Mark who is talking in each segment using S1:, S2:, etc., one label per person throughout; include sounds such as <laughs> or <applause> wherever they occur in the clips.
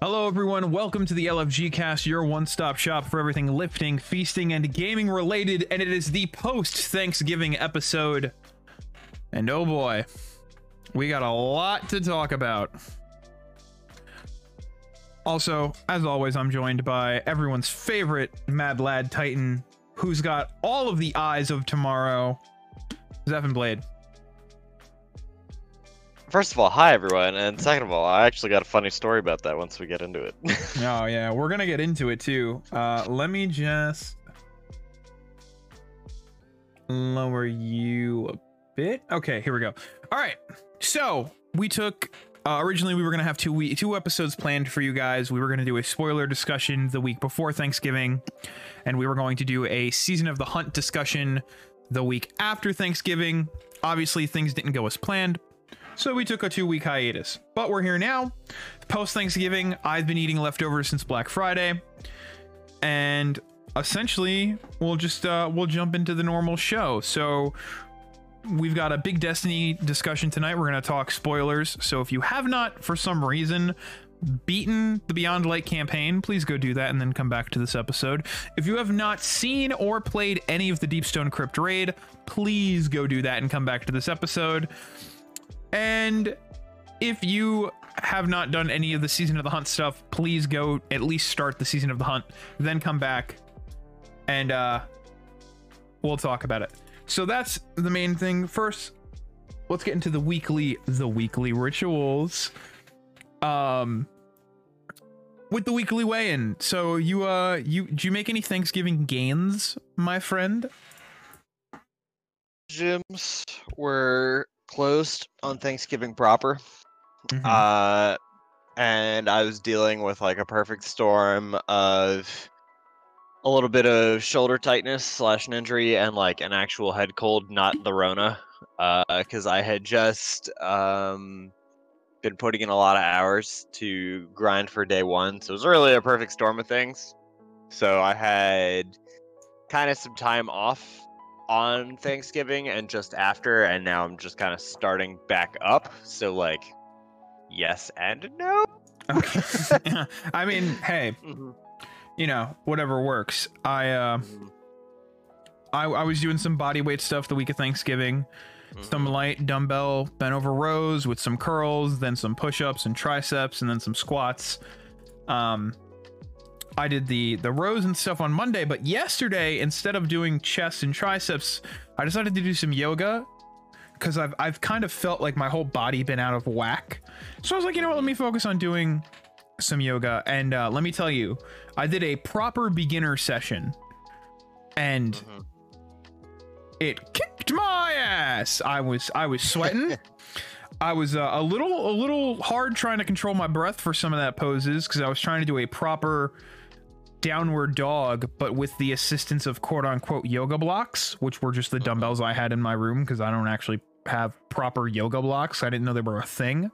S1: Hello, everyone. Welcome to the LFG Cast, your one stop shop for everything lifting, feasting, and gaming related. And it is the post Thanksgiving episode. And oh boy, we got a lot to talk about. Also, as always, I'm joined by everyone's favorite Mad Lad Titan, who's got all of the eyes of tomorrow, Xephon Blade.
S2: First of all, hi everyone, and second of all, I actually got a funny story about that once we get into it. <laughs>
S1: oh yeah, we're gonna get into it too. Uh, let me just lower you a bit. Okay, here we go. All right, so we took. Uh, originally, we were gonna have two we- two episodes planned for you guys. We were gonna do a spoiler discussion the week before Thanksgiving, and we were going to do a season of the hunt discussion the week after Thanksgiving. Obviously, things didn't go as planned, so we took a two week hiatus. But we're here now. Post Thanksgiving, I've been eating leftovers since Black Friday. And essentially, we'll just uh we'll jump into the normal show. So we've got a big Destiny discussion tonight. We're gonna talk spoilers. So if you have not, for some reason, beaten the Beyond Light campaign, please go do that and then come back to this episode. If you have not seen or played any of the Deepstone Crypt raid, please go do that and come back to this episode. And if you have not done any of the season of the hunt stuff, please go at least start the season of the hunt, then come back and uh we'll talk about it. So that's the main thing. First, let's get into the weekly the weekly rituals. Um with the weekly weigh-in. So you uh you do you make any Thanksgiving gains, my friend?
S2: Gyms were closed on Thanksgiving proper.
S1: Mhm.
S2: Uh, and I was dealing with like a perfect storm of a little bit of shoulder tightness slash an injury and like an actual head cold, not the Rona. Because I had just um, been putting in a lot of hours to grind for day one, so it was really a perfect storm of things. So I had kind of some time off on Thanksgiving and just after, and now I'm just kind of starting back up. So like, yes and no.
S1: Okay. <laughs> <laughs> I mean, hey, you know, whatever works. I uh I, I was doing some body weight stuff the week of Thanksgiving. Some light dumbbell bent over rows with some curls, then some push-ups and triceps, and then some squats. Um I did the the rows and stuff on Monday, but yesterday, instead of doing chest and triceps, I decided to do some yoga because I've I've kind of felt like my whole body been out of whack. So I was like, you know what, let me focus on doing some yoga. And uh, let me tell you, I did a proper beginner session, and
S2: Mhm.
S1: it kicked my ass. I was I was sweating. <laughs> I was uh, a little a little hard trying to control my breath for some of that poses because I was trying to do a proper downward dog, but with the assistance of quote unquote yoga blocks, which were just the dumbbells I had in my room because I don't actually have proper yoga blocks. I didn't know they were a thing.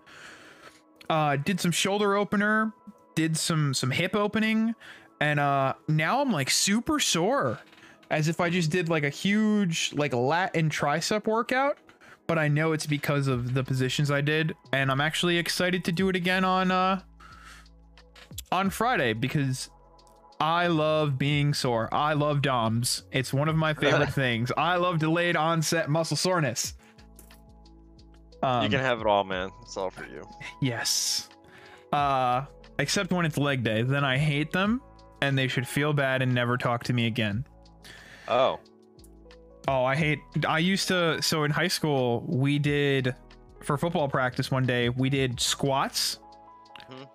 S1: Uh, did some shoulder opener, did some some hip opening, and uh, now I'm like super sore, as if I just did like a huge like lat and tricep workout. But I know it's because of the positions I did, and I'm actually excited to do it again on uh on Friday because I love being sore. I love DOMs. It's one of my favorite <laughs> things. I love delayed onset muscle soreness. Um,
S2: you can have it all, man. It's all for you.
S1: Yes. Uh, except when it's leg day. Then I hate them, and they should feel bad and never talk to me again.
S2: Oh,
S1: Oh, I hate. I used to. So in high school, we did for football practice one day. We did squats,
S2: Mhm.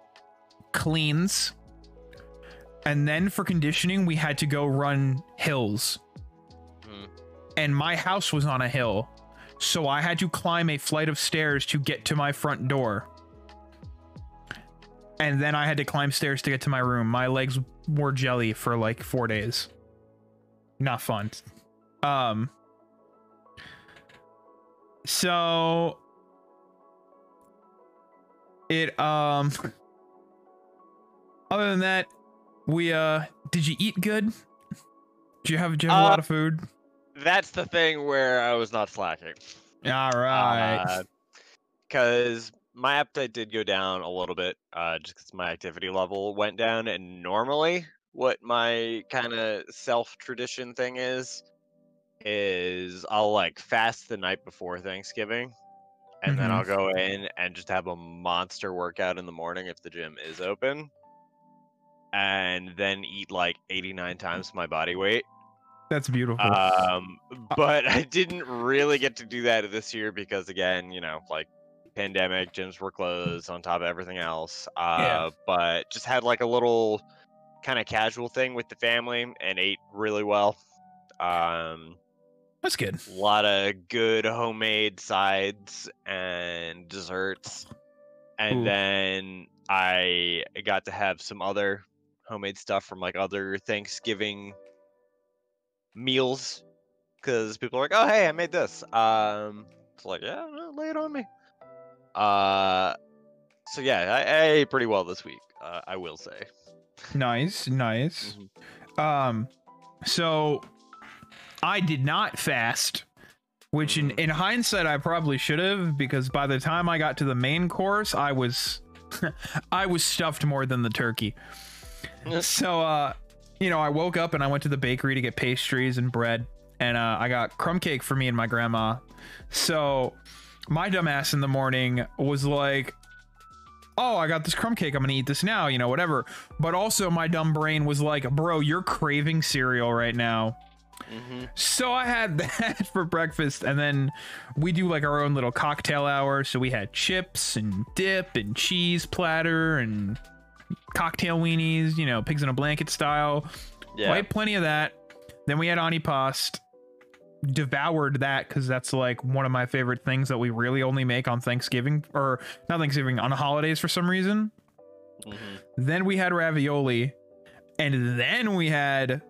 S1: cleans, and then for conditioning, we had to go run hills.
S2: Hmm.
S1: And my house was on a hill, so I had to climb a flight of stairs to get to my front door. And then I had to climb stairs to get to my room. My legs were jelly for like four days. Not fun. Um. So it um. Other than that, we uh. Did you eat good? Did you have, did you have a
S2: Uh,
S1: lot of food?
S2: that's the thing where I was not slacking.
S1: All right.
S2: Because my appetite did go down a little bit, uh, just because my activity level went down. And normally, what my kind of self tradition thing is, is I'll like fast the night before Thanksgiving, and then I'll go in and just have a monster workout in the morning if the gym is open, and then eat like 89 times my body weight.
S1: That's beautiful.
S2: Um, but <laughs> I didn't really get to do that this year because, again, you know, like pandemic, gyms were closed on top of everything else. Uh,
S1: Yeah.
S2: But just had like a little kind of casual thing with the family and ate really well. Um,
S1: That's good.
S2: a lot of good homemade sides and desserts. And
S1: Ooh.
S2: then I got to have some other homemade stuff from like other Thanksgiving meals because people are like, "Oh, hey, I made this." Um, it's like, yeah, no, lay it on me. Uh, so yeah, I, I ate pretty well this week. Uh, I will say.
S1: Nice, nice.
S2: Mhm.
S1: Um, so I did not fast, which in,
S2: Mhm.
S1: in hindsight I probably should have because by the time I got to the main course, I was <laughs> I was stuffed more than the turkey. <laughs> so uh, you know, I woke up and I went to the bakery to get pastries and bread, and uh, I got crumb cake for me and my grandma. So my dumbass in the morning was like. Oh, I got this crumb cake. I'm gonna eat this now, you know, whatever. But also, my dumb brain was like, bro, you're craving cereal right now.
S2: Mhm.
S1: So I had <laughs> that for breakfast, and then we do like our own little cocktail hour. So we had chips and dip and cheese platter and cocktail weenies, you know, pigs in a blanket style.
S2: Yeah.
S1: Ate plenty of that. Then we had anipast, devoured that because that's like one of my favorite things that we really only make on Thanksgiving or not Thanksgiving on holidays for some reason.
S2: Mhm.
S1: Then we had ravioli, and then we had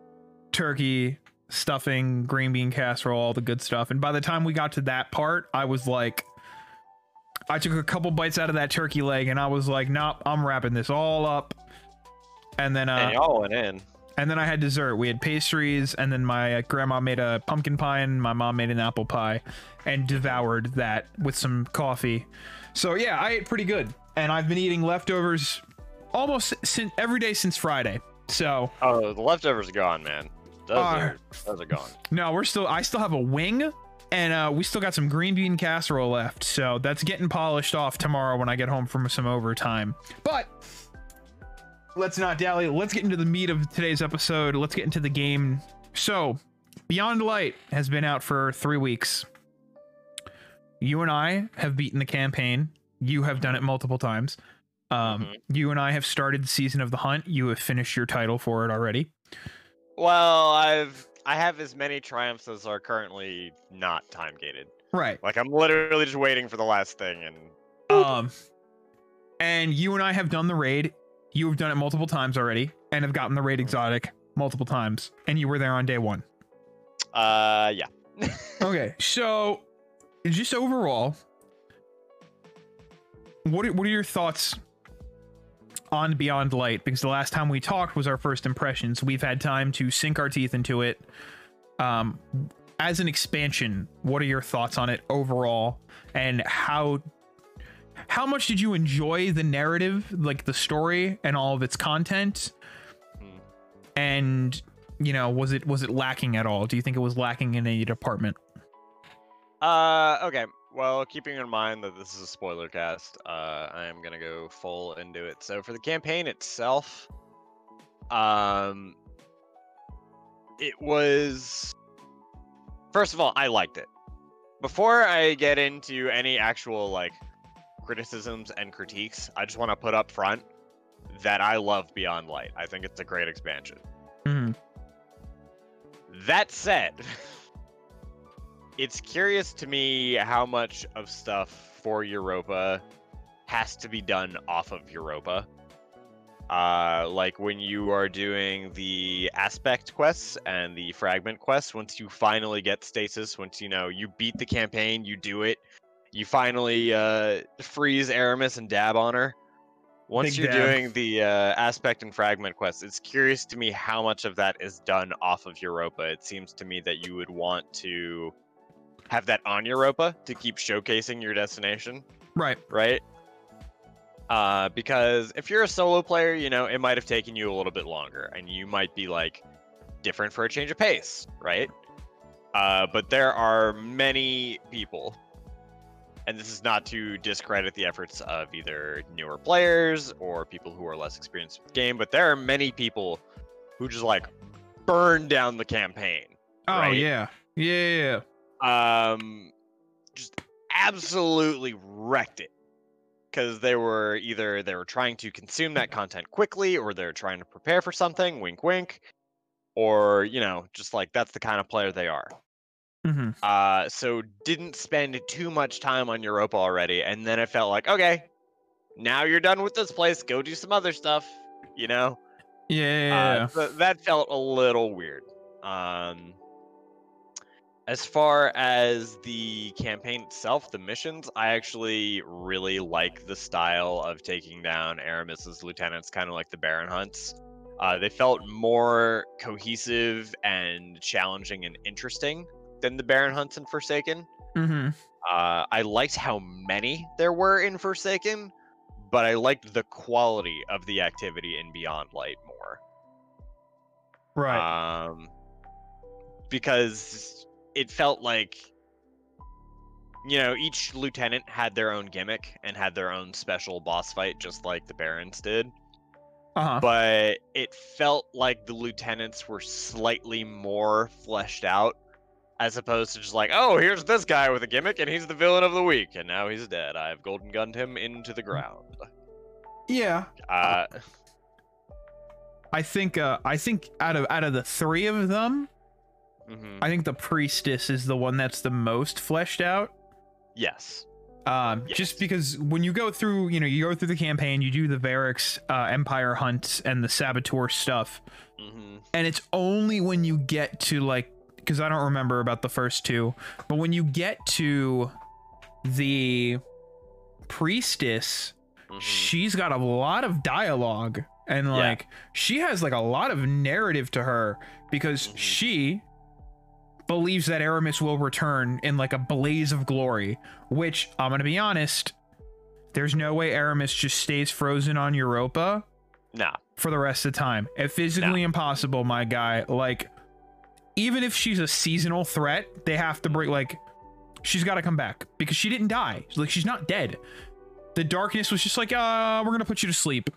S1: turkey stuffing, green bean casserole, all the good stuff. And by the time we got to that part, I was like, I took a couple bites out of that turkey leg, and I was like, nope, I'm wrapping this all up. And then,
S2: and
S1: uh,
S2: y'all went in.
S1: and then I had dessert. We had pastries, and then my uh, grandma made a pumpkin pie, and my mom made an apple pie, and devoured that with some coffee. So yeah, I ate pretty good, and I've been eating leftovers almost since every day since Friday. So
S2: Oh, the leftovers are gone, man. Those
S1: Uh,
S2: are those are gone.
S1: no, we're still. I still have a wing, and uh, we still got some green bean casserole left. So that's getting polished off tomorrow when I get home from some overtime. But let's not dally. Let's get into the meat of today's episode. Let's get into the game. So, Beyond Light has been out for three weeks. You and I have beaten the campaign. You have done it multiple times. Um,
S2: Mhm.
S1: You and I have started the season of the hunt. You have finished your title for it already.
S2: Well, I've I have as many triumphs as are currently not time gated.
S1: Right.
S2: Like I'm literally just waiting for the last thing, and
S1: Um, and you and I have done the raid. You have done it multiple times already, and have gotten the raid exotic multiple times, and you were there on day one.
S2: uh, yeah. <laughs>
S1: Okay, so just overall, what are, what are your thoughts on Beyond Light? Because the last time we talked was our first impressions. We've had time to sink our teeth into it. Um, as an expansion, what are your thoughts on it overall, and how how much did you enjoy the narrative, like the story and all of its content?
S2: Hmm.
S1: And you know, was it was it lacking at all? Do you think it was lacking in any department?
S2: Uh, okay. Well, keeping in mind that this is a spoiler cast, uh, I am gonna go full into it. So for the campaign itself, um, it was. First of all, I liked it. Before I get into any actual like criticisms and critiques, I just want to put up front that I love Beyond Light. I think it's a great expansion.
S1: Mhm.
S2: That said, <laughs> it's curious to me how much of stuff for Europa has to be done off of Europa. Uh, like when you are doing the aspect quests and the fragment quests, once you finally get stasis, once you know you beat the campaign, you do it, you finally uh, freeze Eramis and dab on her. Once
S1: Big
S2: you're
S1: dab.
S2: doing the uh, aspect and fragment quests, it's curious to me how much of that is done off of Europa. It seems to me that you would want to have that on Europa to keep showcasing your destination,
S1: Right.
S2: right? Uh, because if you're a solo player, you know, it might have taken you a little bit longer and you might be like different for a change of pace, right? Uh, but there are many people, and this is not to discredit the efforts of either newer players or people who are less experienced with the game, but there are many people who just like burn down the campaign.
S1: Oh
S2: right?
S1: yeah, yeah.
S2: Um just absolutely wrecked it because they were either they were trying to consume that content quickly or they're trying to prepare for something wink wink or you know just like that's the kind of player they are
S1: hmm
S2: uh so didn't spend too much time on europa already and then it felt like okay now you're done with this place go do some other stuff you know
S1: Yeah.
S2: uh, so that felt a little weird. Um, as far as the campaign itself, the missions, I actually really like the style of taking down Eramis's lieutenants, kind of like the Baron hunts. Uh, they felt more cohesive and challenging and interesting than the Baron hunts in Forsaken.
S1: hmm
S2: Uh, I liked how many there were in Forsaken, but I liked the quality of the activity in Beyond Light more.
S1: Right.
S2: Um, because it felt like, you know, each lieutenant had their own gimmick and had their own special boss fight, just like the Barons did.
S1: uh huh.
S2: But it felt like the lieutenants were slightly more fleshed out, as opposed to just like, oh, here's this guy with a gimmick, and he's the villain of the week, and now he's dead. I've golden gunned him into the ground.
S1: Yeah.
S2: Uh,
S1: I think. Uh, I think out of out of the three of them,
S2: mhm,
S1: I think the priestess is the one that's the most fleshed out.
S2: yes.
S1: Um,
S2: Yes.
S1: just because when you go through, you know, you go through the campaign, you do the Variks uh, Empire hunt and the Saboteur stuff,
S2: hmm
S1: and it's only when you get to like, because I don't remember about the first two, but when you get to the priestess,
S2: hmm
S1: she's got a lot of dialogue and
S2: Yeah.
S1: like she has like a lot of narrative to her because
S2: Mhm.
S1: she believes that Eramis will return in like a blaze of glory, which I'm going to be honest, there's no way Eramis just stays frozen on Europa
S2: Nah.
S1: for the rest of the time. It's physically impossible, my guy. Like even if she's a seasonal threat, they have to bring like she's got to come back because she didn't die. Like she's not dead. The darkness was just like, uh, we're gonna put you to sleep.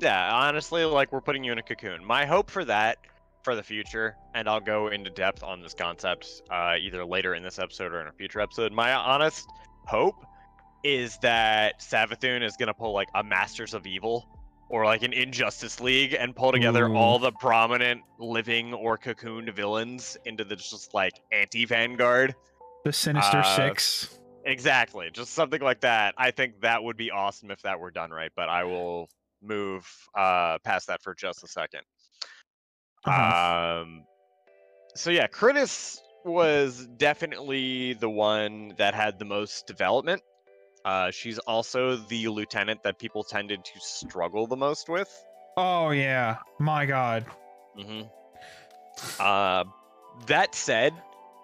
S2: Yeah, honestly, like we're putting you in a cocoon. My hope for that for the future, and I'll go into depth on this concept uh, either later in this episode or in a future episode. My honest hope is that Savathun is gonna pull like a Masters of Evil or like an Injustice League and pull together
S1: Ooh.
S2: all the prominent living or cocooned villains into the just like anti Vanguard.
S1: The Sinister
S2: Uh,
S1: Six.
S2: Exactly, just something like that. I think that would be awesome if that were done right, but I will move uh past that for just a 2nd
S1: Uh-huh.
S2: Um so yeah, Kridis was definitely the one that had the most development. Uh she's also the lieutenant that people tended to struggle the most with.
S1: Oh yeah, my God.
S2: hmm Uh, that said,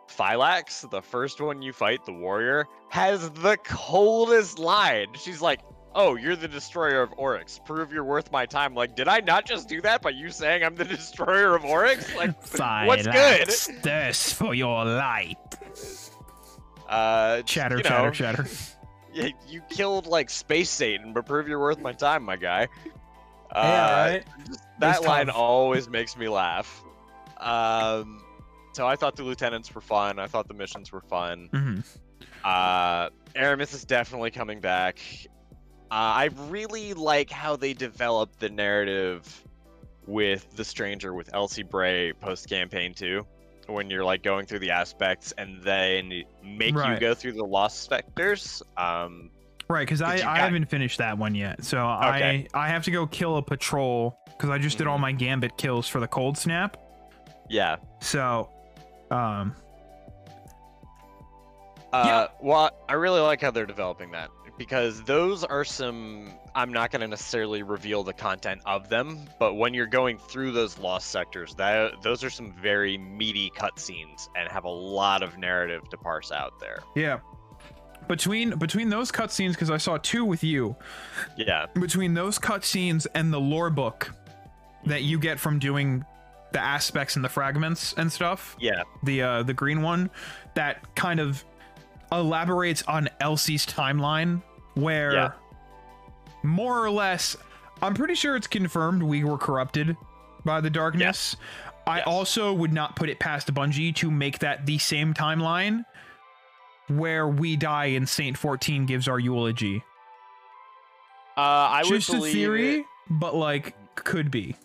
S2: Phylaks, the first one you fight, the warrior, has the coldest line. She's like, "Oh, you're the destroyer of Oryx. Prove you're worth my time." Like, did I not just do that by you saying I'm the <laughs> destroyer of Oryx? Like, <laughs>
S1: Fine.
S2: what's good?
S1: Thirst for your light.
S2: uh,
S1: Chatter,
S2: you
S1: chatter,
S2: know,
S1: chatter. <laughs>
S2: yeah, you killed like Space Satan, but prove you're worth my time, my guy. Uh,
S1: yeah, right.
S2: that
S1: It's
S2: line
S1: tough.
S2: always makes me laugh. Um, so I thought the lieutenants were fun. I thought the missions were fun.
S1: hmm
S2: Uh, Eramis is definitely coming back. Uh, I really like how they developed the narrative with the stranger with Elsie Bray post campaign too. When you're like going through the aspects and then make you go through the lost specters. Um,
S1: Right, because I, I
S2: got-
S1: haven't finished that one yet. So
S2: Okay.
S1: I I have to go kill a patrol because I just did all
S2: Mhm.
S1: my gambit kills for the cold snap.
S2: yeah.
S1: So, um,
S2: Uh, Well, I really like how they're developing that because those are some. I'm not going to necessarily reveal the content of them, but when you're going through those lost sectors, that those are some very meaty cutscenes and have a lot of narrative to parse out there.
S1: yeah. between between those cutscenes because I saw two with you.
S2: Yeah.
S1: Between those cutscenes and the lore book that you get from doing the aspects and the fragments and stuff,
S2: Yeah.
S1: the uh the green one, that kind of elaborates on Elsie's timeline where
S2: Yeah.
S1: more or less I'm pretty sure it's confirmed we were corrupted by the darkness. I
S2: Yes.
S1: also would not put it past Bungie to make that the same timeline where we die and Saint 14 gives our eulogy.
S2: Uh, I would
S1: Just a
S2: believe
S1: theory,
S2: It,
S1: but like could be.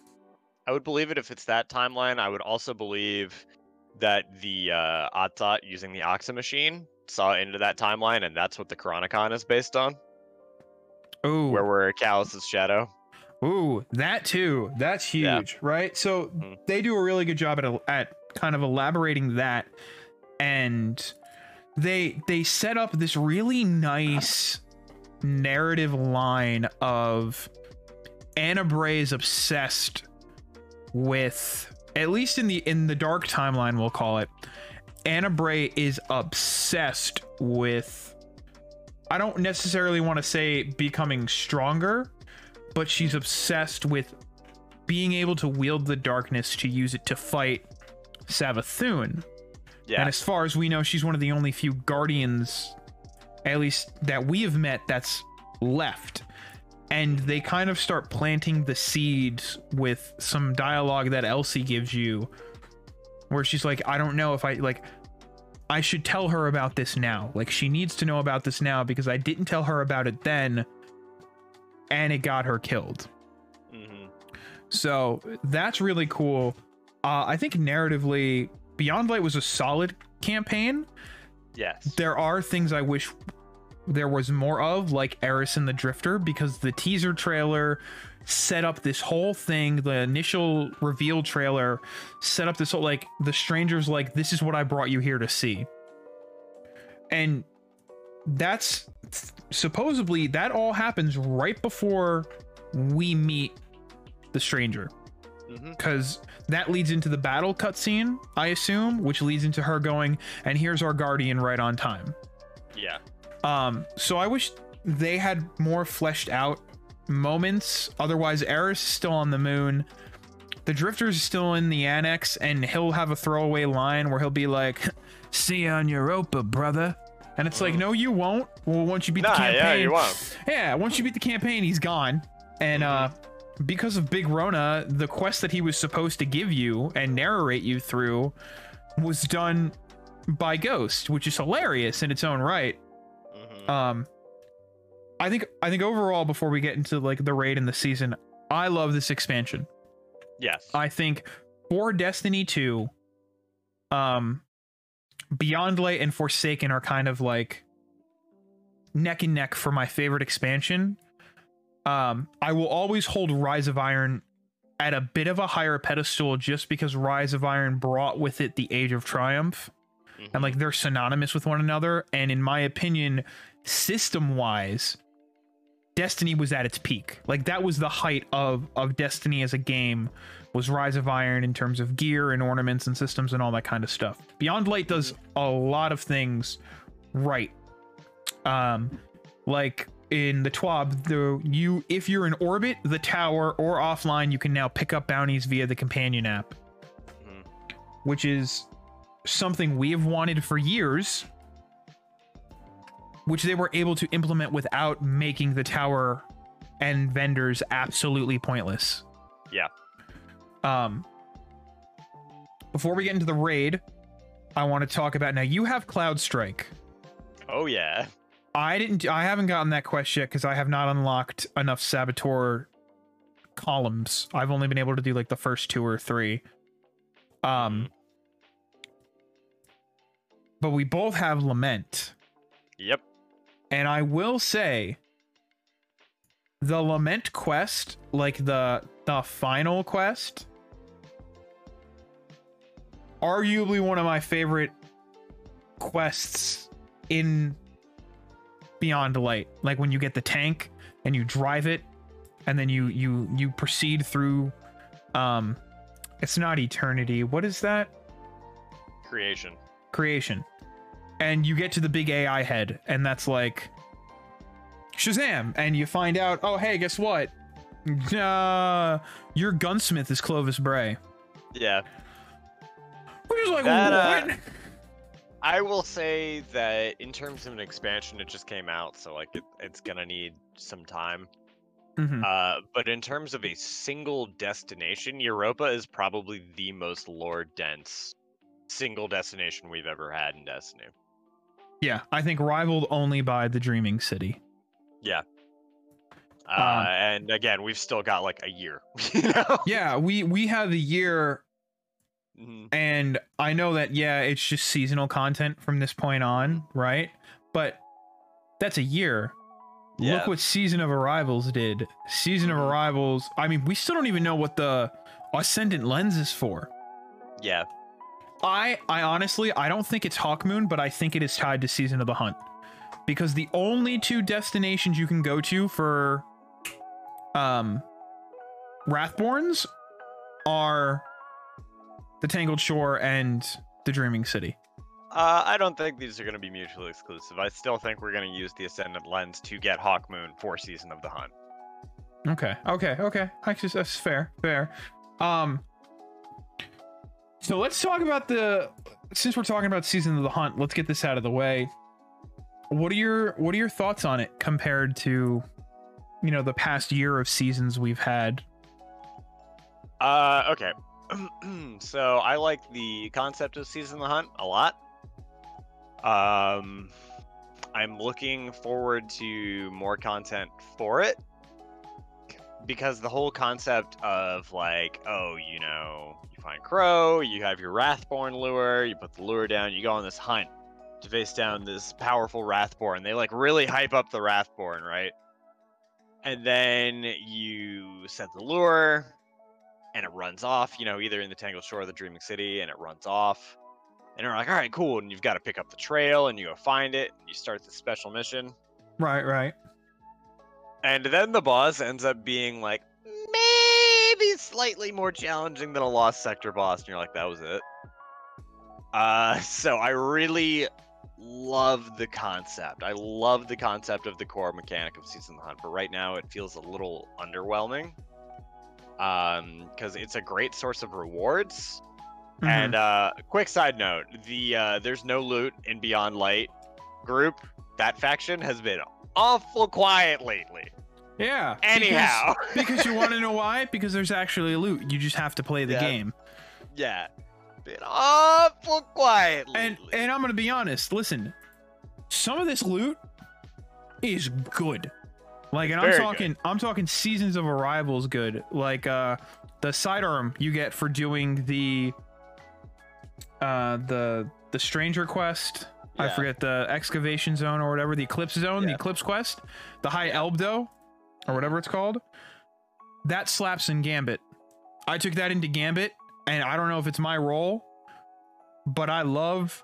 S2: I would believe it if it's that timeline. I would also believe that the uh, Atat using the Oxa machine saw into that timeline, and that's what the Chronicon is based on,
S1: Oh,
S2: where we're Calus's shadow.
S1: Ooh, that too. That's
S2: Yeah.
S1: huge, right? So
S2: Mhm.
S1: they do a really good job at at kind of elaborating that, and they they set up this really nice narrative line of Ana Bray is obsessed with at least in the in the dark timeline we'll call it Ana Bray is obsessed with I don't necessarily want to say becoming stronger but she's obsessed with being able to wield the darkness to use it to fight Savathun.
S2: Yeah.
S1: And as far as we know, she's one of the only few guardians, at least that we have met, that's left. And they kind of start planting the seeds with some dialogue that Elsie gives you, where she's like, I don't know if I like. I should tell her about this now. Like, she needs to know about this now because I didn't tell her about it then, and it got her killed.
S2: hmm
S1: So that's really cool. Uh, I think narratively, Beyond Light was a solid campaign.
S2: Yes.
S1: There are things I wish there was more of, like Eris and the Drifter, because the teaser trailer set up this whole thing. The initial reveal trailer set up this whole like the strangers like this is what I brought you here to see, and that's supposedly that all happens right before we meet the stranger because that leads into the battle cutscene, I assume, which leads into her going, and here's our guardian right on time.
S2: Yeah.
S1: Um, so I wish they had more fleshed out moments. Otherwise, Eris is still on the moon. The Drifter's is still in the annex, and he'll have a throwaway line where he'll be like, "See you on Europa, brother." And it's like, no, you won't. Well, once you beat
S2: Nah,
S1: the campaign,
S2: yeah, you won't.
S1: yeah, once you beat the campaign, he's gone. And uh because of Big Rona, the quest that he was supposed to give you and narrate you through was done by Ghost, which is hilarious in its own right.
S2: hmm
S1: Um I think I think overall before we get into like the raid and the season, I love this expansion.
S2: yes.
S1: I think for Destiny 2, um, Beyond Light and Forsaken are kind of like neck and neck for my favorite expansion. Um, I will always hold Rise of Iron at a bit of a higher pedestal just because Rise of Iron brought with it the Age of Triumph
S2: Mhm.
S1: and like they're synonymous with one another. And in my opinion, system wise, Destiny was at its peak. Like that was the height of of Destiny as a game was Rise of Iron in terms of gear and ornaments and systems and all that kind of stuff. Beyond Light does a lot of things right. Um like in the TWAB, the you if you're in orbit, the tower, or offline, you can now pick up bounties via the companion app
S2: Mhm.
S1: which is something we have wanted for years, which they were able to implement without making the tower and vendors absolutely pointless.
S2: Yeah.
S1: Um before we get into the raid, I want to talk about now you have Cloud Strike.
S2: Oh yeah.
S1: I didn't I haven't gotten that quest yet because I have not unlocked enough saboteur columns. I've only been able to do like the first two or three. Um but we both have lament.
S2: Yep.
S1: And I will say the lament quest, like the the final quest, arguably one of my favorite quests in Beyond Light. Like when you get the tank and you drive it and then you you you proceed through um it's not eternity. What is that?
S2: Creation.
S1: creation. And you get to the big AI head, and that's like Shazam, and you find out, oh hey, guess what? Uh, your gunsmith is Clovis Bray.
S2: Yeah.
S1: Which is like
S2: That, uh,
S1: what?
S2: I will say that in terms of an expansion, it just came out, so like it, it's gonna need some time.
S1: Mhm.
S2: Uh, but in terms of a single destination, Europa is probably the most lore dense single destination we've ever had in Destiny.
S1: Yeah, I think rivaled only by the Dreaming City.
S2: Yeah. Uh,
S1: Um,
S2: and again, we've still got like a year. <laughs> you know?
S1: Yeah, we we have a year,
S2: Mhm.
S1: and I know that yeah, it's just seasonal content from this point on, right? But that's a year.
S2: Yeah.
S1: Look what Season of Arrivals did. Season of
S2: Mhm.
S1: Arrivals. I mean, we still don't even know what the Ascendant lens is for.
S2: Yeah.
S1: I I honestly I don't think it's Hawkmoon, but I think it is tied to Season of the Hunt. Because the only two destinations you can go to for um Wrathborns are the Tangled Shore and the Dreaming City.
S2: Uh, I don't think these are going to be mutually exclusive. I still think we're going to use the Ascendant Lens to get Hawkmoon for Season of the Hunt.
S1: Okay, okay, okay. Actually, that's fair, fair. Um, so let's talk about the. Since we're talking about season of the hunt, let's get this out of the way. What are your What are your thoughts on it compared to, you know, the past year of seasons we've had?
S2: Uh, okay. <clears throat> so I like the concept of Season of the Hunt a lot. Um, I'm looking forward to more content for it because the whole concept of like, oh, you know, find Crow, you have your Wrathborn lure, you put the lure down, you go on this hunt to face down this powerful Wrathborn. They like really hype up the Wrathborn, right? And then you set the lure, and it runs off, you know, either in the Tangled Shore or the Dreaming City, and it runs off. And you're like, all right, cool. And you've got to pick up the trail and you go find it. And you start the special mission.
S1: Right, right.
S2: And then the boss ends up being like maybe slightly more challenging than a Lost Sector boss. And you're like, that was it. Uh, <laughs> so I really love the concept. I love the concept of the core mechanic of Season of the Hunt. But right now, it feels a little underwhelming. Um, because it's a great source of rewards.
S1: Mhm.
S2: And uh, quick side note: the uh, there's no loot in Beyond Light group. That faction has been awful quiet lately.
S1: Yeah.
S2: Anyhow,
S1: because you want to know why? Because there's actually loot. You just have to play the
S2: Yeah.
S1: game.
S2: yeah, been awful quiet
S1: And and I'm gonna be honest. Listen, some of this loot is good. Like, and I'm talking, I'm talking seasons of arrivals good. Like, uh, the sidearm you get for doing the, uh, the the stranger quest. I forget the excavation zone or whatever, the eclipse zone, the eclipse quest, the high elbdo, or whatever it's called. That slaps in Gambit. I took that into Gambit, and I don't know if it's my role, but I love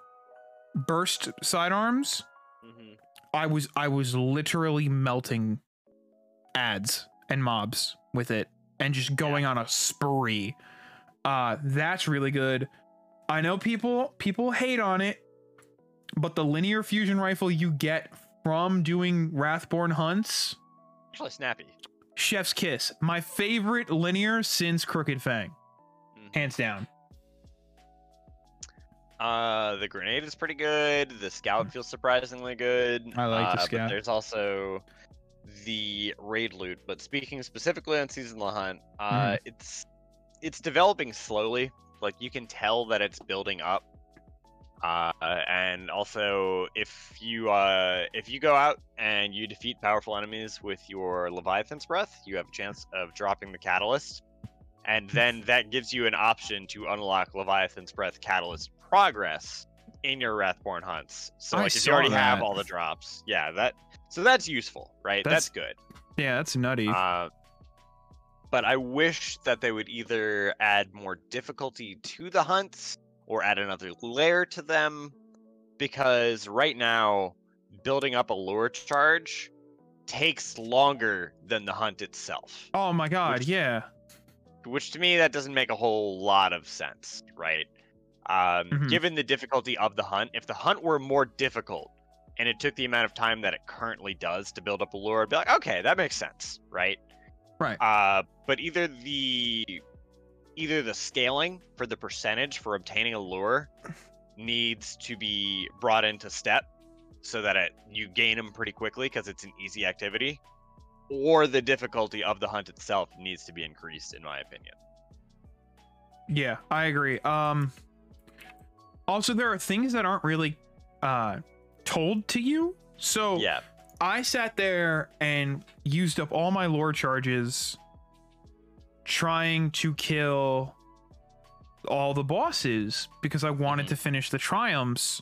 S1: burst sidearms.
S2: Mhm.
S1: I was I was literally melting ads and mobs with it and just going on a spree. Uh that's really good. I know people people hate on it, but the linear fusion rifle you get from doing Wrathborn hunts,
S2: Actually, snappy.
S1: chef's kiss. My favorite linear since Crooked Fang.
S2: Mhm.
S1: Hands down.
S2: Uh, the grenade is pretty good. The scout feels surprisingly good.
S1: I like the
S2: Uh, but
S1: scout.
S2: there's also the raid loot. But speaking specifically on season of the hunt, uh,
S1: Mm-hmm.
S2: it's it's developing slowly. Like you can tell that it's building up. Uh, and also, if you uh, if you go out and you defeat powerful enemies with your Leviathan's Breath, you have a chance of dropping the Catalyst, and then <laughs> that gives you an option to unlock Leviathan's Breath Catalyst progress in your Wrathborn hunts. So
S1: I
S2: like if you already have all the drops, yeah, that so that's useful, right?
S1: That's-
S2: That's, good.
S1: Yeah, that's nutty.
S2: Uh, but I wish that they would either add more difficulty to the hunts or add another layer to them, because right now building up a lure charge takes longer than the hunt itself.
S1: oh my god,
S2: which-
S1: yeah.
S2: which to me that doesn't make a whole lot of sense right Um,
S1: Mhm.
S2: Given the difficulty of the hunt, if the hunt were more difficult and it took the amount of time that it currently does to build up a lure, I'd be like, okay, that makes sense, right?
S1: Right.
S2: Uh, but either the either the scaling for the percentage for obtaining a lure needs to be brought into step so that it you gain them pretty quickly because it's an easy activity, or the difficulty of the hunt itself needs to be increased, in my opinion.
S1: Yeah, I agree. Um also there are things that aren't really uh told to you. So
S2: Yeah.
S1: I sat there and used up all my lore charges trying to kill all the bosses because I wanted
S2: Mhm.
S1: to finish the triumphs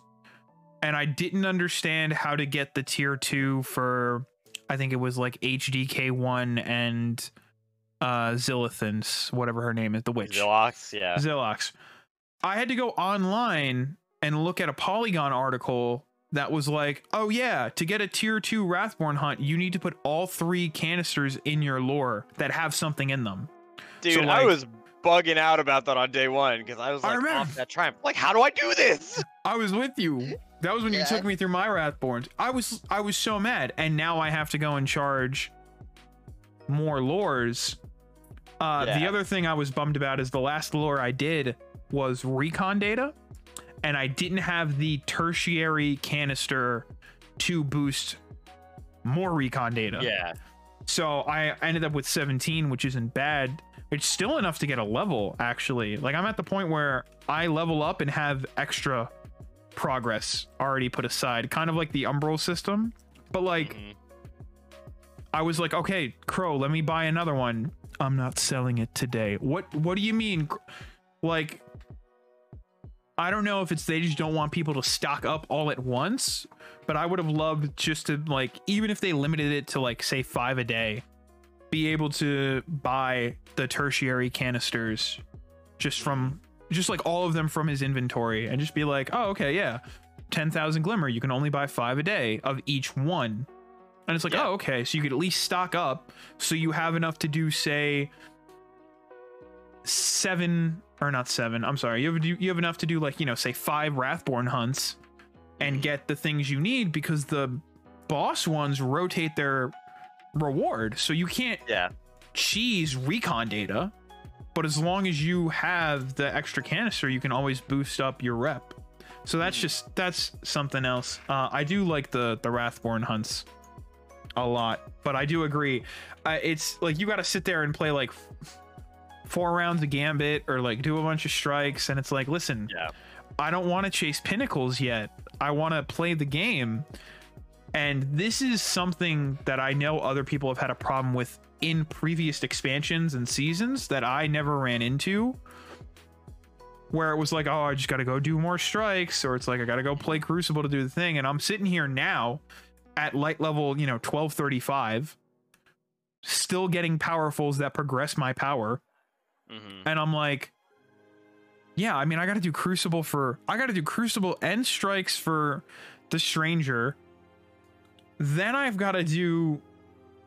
S1: and I didn't understand how to get the tier 2 for I think it was like HDK1 and uh Zillithans, whatever her name is, the witch.
S2: Zilox, yeah.
S1: Zilox. I had to go online and look at a Polygon article that was like, oh yeah, to get a tier two Wrathborn hunt, you need to put all three canisters in your lure that have something in them.
S2: Dude,
S1: So,
S2: I was bugging out about that on day one because I was
S1: I
S2: like
S1: remember.
S2: off that triumph. Like, how do I do this?
S1: I was with you. That was when you took me through my Wrathborns. I was I was so mad, and now I have to go and charge more lures. Uh, The other thing I was bummed about is the last lure I did was recon data, and I didn't have the tertiary canister to boost more recon data.
S2: Yeah.
S1: So I ended up with 17, which isn't bad. It's still enough to get a level, actually. Like I'm at the point where I level up and have extra progress already put aside, kind of like the Umbral system. But like
S2: Mhm.
S1: I was like, okay, Crow, let me buy another one. I'm not selling it today. What what do you mean? Like I don't know if it's they just don't want people to stock up all at once, but I would have loved just to like even if they limited it to like say 5 a day, be able to buy the tertiary canisters just from just like all of them from his inventory and just be like, "Oh, okay, yeah. 10,000 glimmer, you can only buy 5 a day of each one." And it's like,
S2: Yeah.
S1: "Oh, okay, so you could at least stock up so you have enough to do say 7 or not 7. I'm sorry. You have you have enough to do like, you know, say 5 Wrathborn hunts and
S2: Mhm.
S1: get the things you need because the boss ones rotate their reward. So you can't
S2: Yeah.
S1: cheese recon data, but as long as you have the extra canister, you can always boost up your rep. So that's
S2: Mhm.
S1: just that's something else. Uh, I do like the the Wrathborn hunts a lot, but I do agree. Uh, it's like you got to sit there and play like f- four rounds of Gambit or like do a bunch of strikes, and it's like, listen,
S2: Yeah.
S1: I don't want to chase pinnacles yet. I want to play the game. And this is something that I know other people have had a problem with in previous expansions and seasons that I never ran into. Where it was like, oh, I just got to go do more strikes, or it's like, I got to go play Crucible to do the thing. And I'm sitting here now at light level, you know, 1235, still getting powerfuls that progress my power
S2: hmm
S1: and I'm like, yeah, I mean, I got to do Crucible for, I got to do Crucible and Strikes for the Stranger. Then I've got to do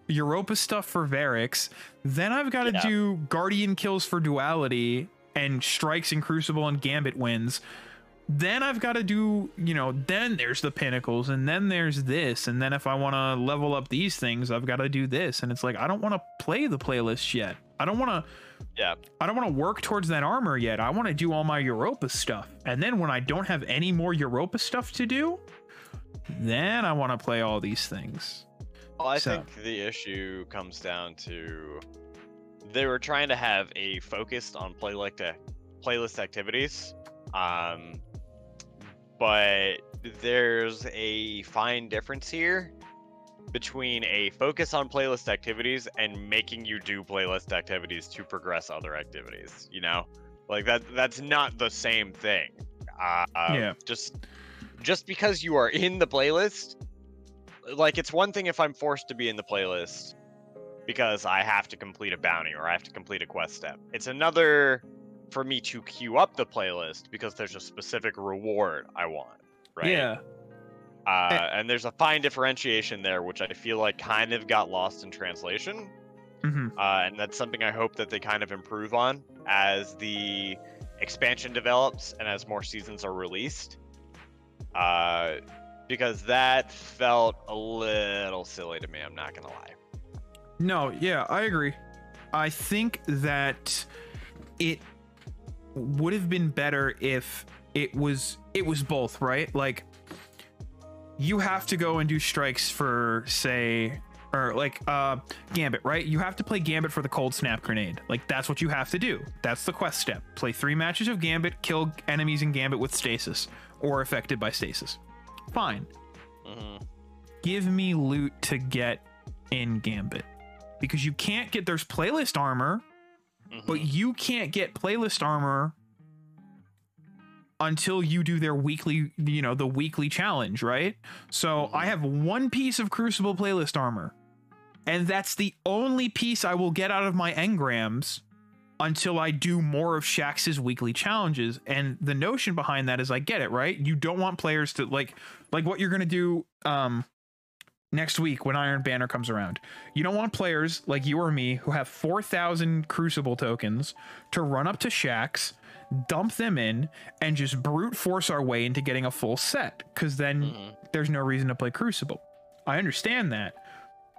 S1: Europa stuff for Variks. Then I've got to
S2: Yeah.
S1: do Guardian kills for Duality and Strikes and Crucible and Gambit wins. Then I've got to do, you know, then there's the pinnacles, and then there's this, and then if I want to level up these things, I've got to do this. And it's like, I don't want to play the playlist yet. I don't want to
S2: Yeah.
S1: I don't want to work towards that armor yet. I want to do all my Europa stuff. And then when I don't have any more Europa stuff to do, then I want to play all these things.
S2: Well, I
S1: So-
S2: think the issue comes down to they were trying to have a focused on playlist ac- playlist activities, um, but there's a fine difference here between a focus on playlist activities and making you do playlist activities to progress other activities. You know, like that that's not the same thing. Uh,
S1: Yeah.
S2: Just just because you are in the playlist like it's one thing if I'm forced to be in the playlist because I have to complete a bounty or I have to complete a quest step. It's another for me to queue up the playlist because there's a specific reward I want, right?
S1: Yeah.
S2: Uh, and there's a fine differentiation there, which I feel like kind of got lost in translation.
S1: hmm
S2: Uh, and that's something I hope that they kind of improve on as the expansion develops and as more seasons are released. Uh, because that felt a little silly to me. I'm not gonna lie.
S1: No, yeah, I agree. I think that it would have been better if it was it was both, right? Like you have to go and do strikes for say or like uh gambit right? You have to play gambit for the cold snap grenade. Like that's what you have to do. That's the quest step. Play three matches of gambit kill enemies in gambit with stasis or affected by stasis. Fine.
S2: Hmm
S1: give me loot to get in gambit. Because you can't get there's playlist armor but you can't get playlist armor until you do their weekly you know the weekly challenge right? So i have one piece of crucible playlist armor and that's the only piece i will get out of my engrams until i do more of shax's weekly challenges and the notion behind that is i get it right you don't want players to like like what you're gonna do um next week when Iron Banner comes around. You don't want players like you or me who have 4,000 Crucible tokens to run up to Shax, dump them in, and just brute force our way into getting a full set, because then
S2: Mhm.
S1: there's no reason to play Crucible. I understand that,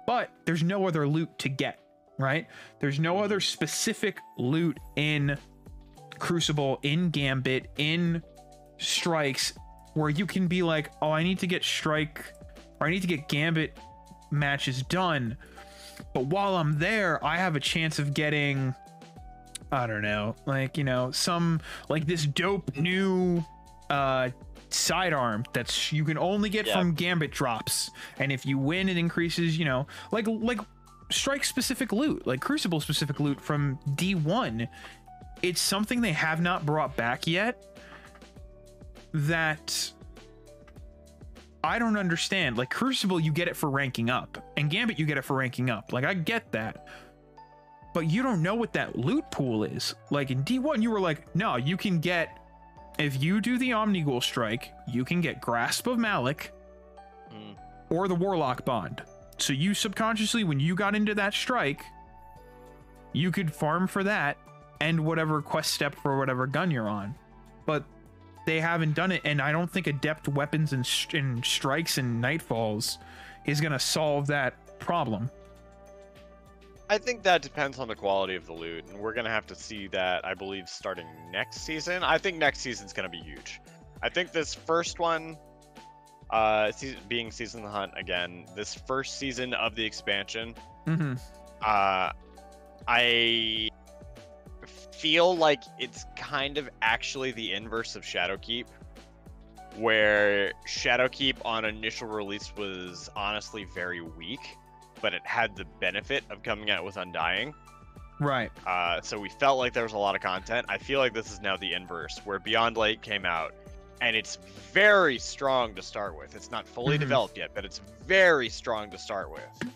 S1: but there's no other loot to get, right? There's no other specific loot in Crucible, in Gambit, in Strikes, where you can be like, oh, I need to get Strike or I need to get Gambit matches done. But while I'm there, I have a chance of getting, I don't know, like, you know, some, like this dope new uh sidearm that's you can only get
S2: Yeah.
S1: from Gambit drops. And if you win, it increases, you know, like, like strike specific loot, like Crucible specific loot from D1. It's something they have not brought back yet that I don't understand. Like Crucible, you get it for ranking up, and Gambit, you get it for ranking up. Like I get that, but you don't know what that loot pool is. Like in D1, you were like, no, you can get if you do the Omnigul strike, you can get Grasp of Malok
S2: Mm.
S1: or the Warlock Bond. So you subconsciously, when you got into that strike, you could farm for that and whatever quest step for whatever gun you're on. But they haven't done it, and I don't think adept weapons and, and strikes and nightfalls is gonna solve that problem.
S2: I think that depends on the quality of the loot, and we're gonna have to see that. I believe starting next season. I think next season's gonna be huge. I think this first one, uh, being season of the hunt again, this first season of the expansion,
S1: Mm-hmm.
S2: uh, I feel like it's kind of actually the inverse of Shadowkeep, where Shadowkeep on initial release was honestly very weak, but it had the benefit of coming out with Undying.
S1: Right.
S2: Uh, so we felt like there was a lot of content. I feel like this is now the inverse, where Beyond Light came out, and it's very strong to start with. It's not fully
S1: Mhm.
S2: developed yet, but it's very strong to start with.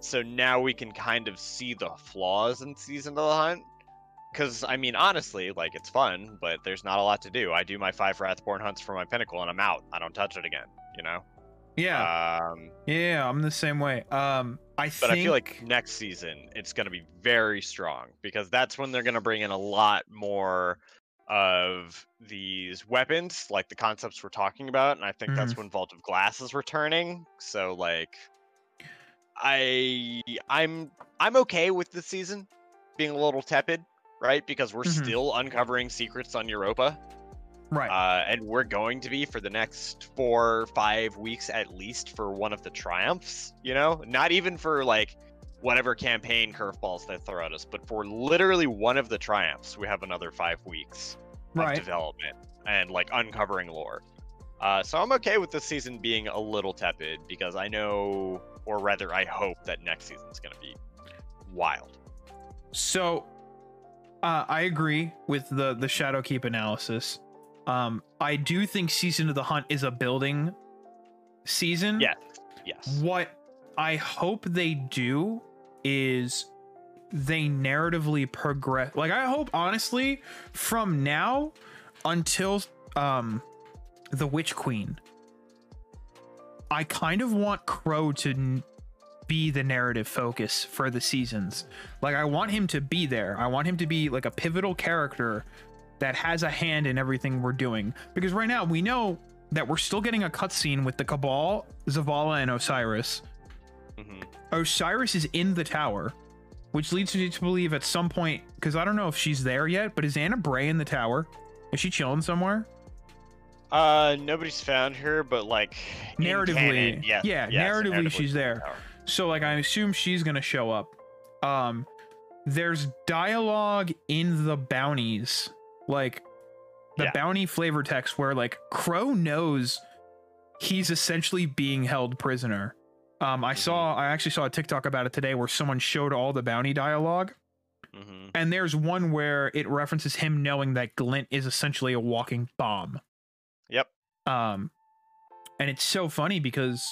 S2: So now we can kind of see the flaws in Season of the Hunt. Because, I mean, honestly, like, it's fun, but there's not a lot to do. I do my five Wrathborn hunts for my Pinnacle, and I'm out. I don't touch it again, you know?
S1: Yeah.
S2: Um,
S1: yeah. I'm the same way. Um. I
S2: but
S1: think.
S2: I feel like next season it's going to be very strong because that's when they're going to bring in a lot more of these weapons, like the concepts we're talking about, and I think that's when Vault of Glass is returning. So like, I I'm I'm okay with this season being a little tepid, right? Because we're
S1: Mhm.
S2: still uncovering secrets on Europa.
S1: Right.
S2: Uh, and we're going to be for the next four, five weeks at least for one of the triumphs. You know, not even for like whatever campaign curveballs they throw at us, but for literally one of the triumphs, we have another five weeks of
S1: right.
S2: development and like uncovering lore. Uh, so I'm okay with this season being a little tepid because I know, or rather, I hope that next season's going to be wild.
S1: So, uh, I agree with the the Shadowkeep analysis. Um, I do think Season of the Hunt is a building season.
S2: Yes. Yes.
S1: What I hope they do is they narratively progress. Like I hope honestly from now until um the Witch Queen I kind of want Crow to n- be the narrative focus for the seasons. Like I want him to be there. I want him to be like a pivotal character that has a hand in everything we're doing. Because right now we know that we're still getting a cutscene with the Cabal, Zavala, and Osiris.
S2: hmm
S1: Osiris is in the tower, which leads me to believe at some point, because I don't know if she's there yet, but is Ana Bray in the tower? Is she chilling somewhere?
S2: Uh, nobody's found her, but like
S1: Narratively,
S2: canon, yes,
S1: yeah,
S2: yes,
S1: narratively she's there.
S2: tower.
S1: So like I assume she's gonna show up. Um there's dialogue in the bounties, like the
S2: Yeah.
S1: bounty flavor text where like Crow knows he's essentially being held prisoner. Um I saw I actually saw a TikTok about it today where someone showed all the bounty dialogue
S2: mm-hmm.
S1: and there's one where it references him knowing that Glint is essentially a walking bomb.
S2: Yep.
S1: Um, and it's so funny because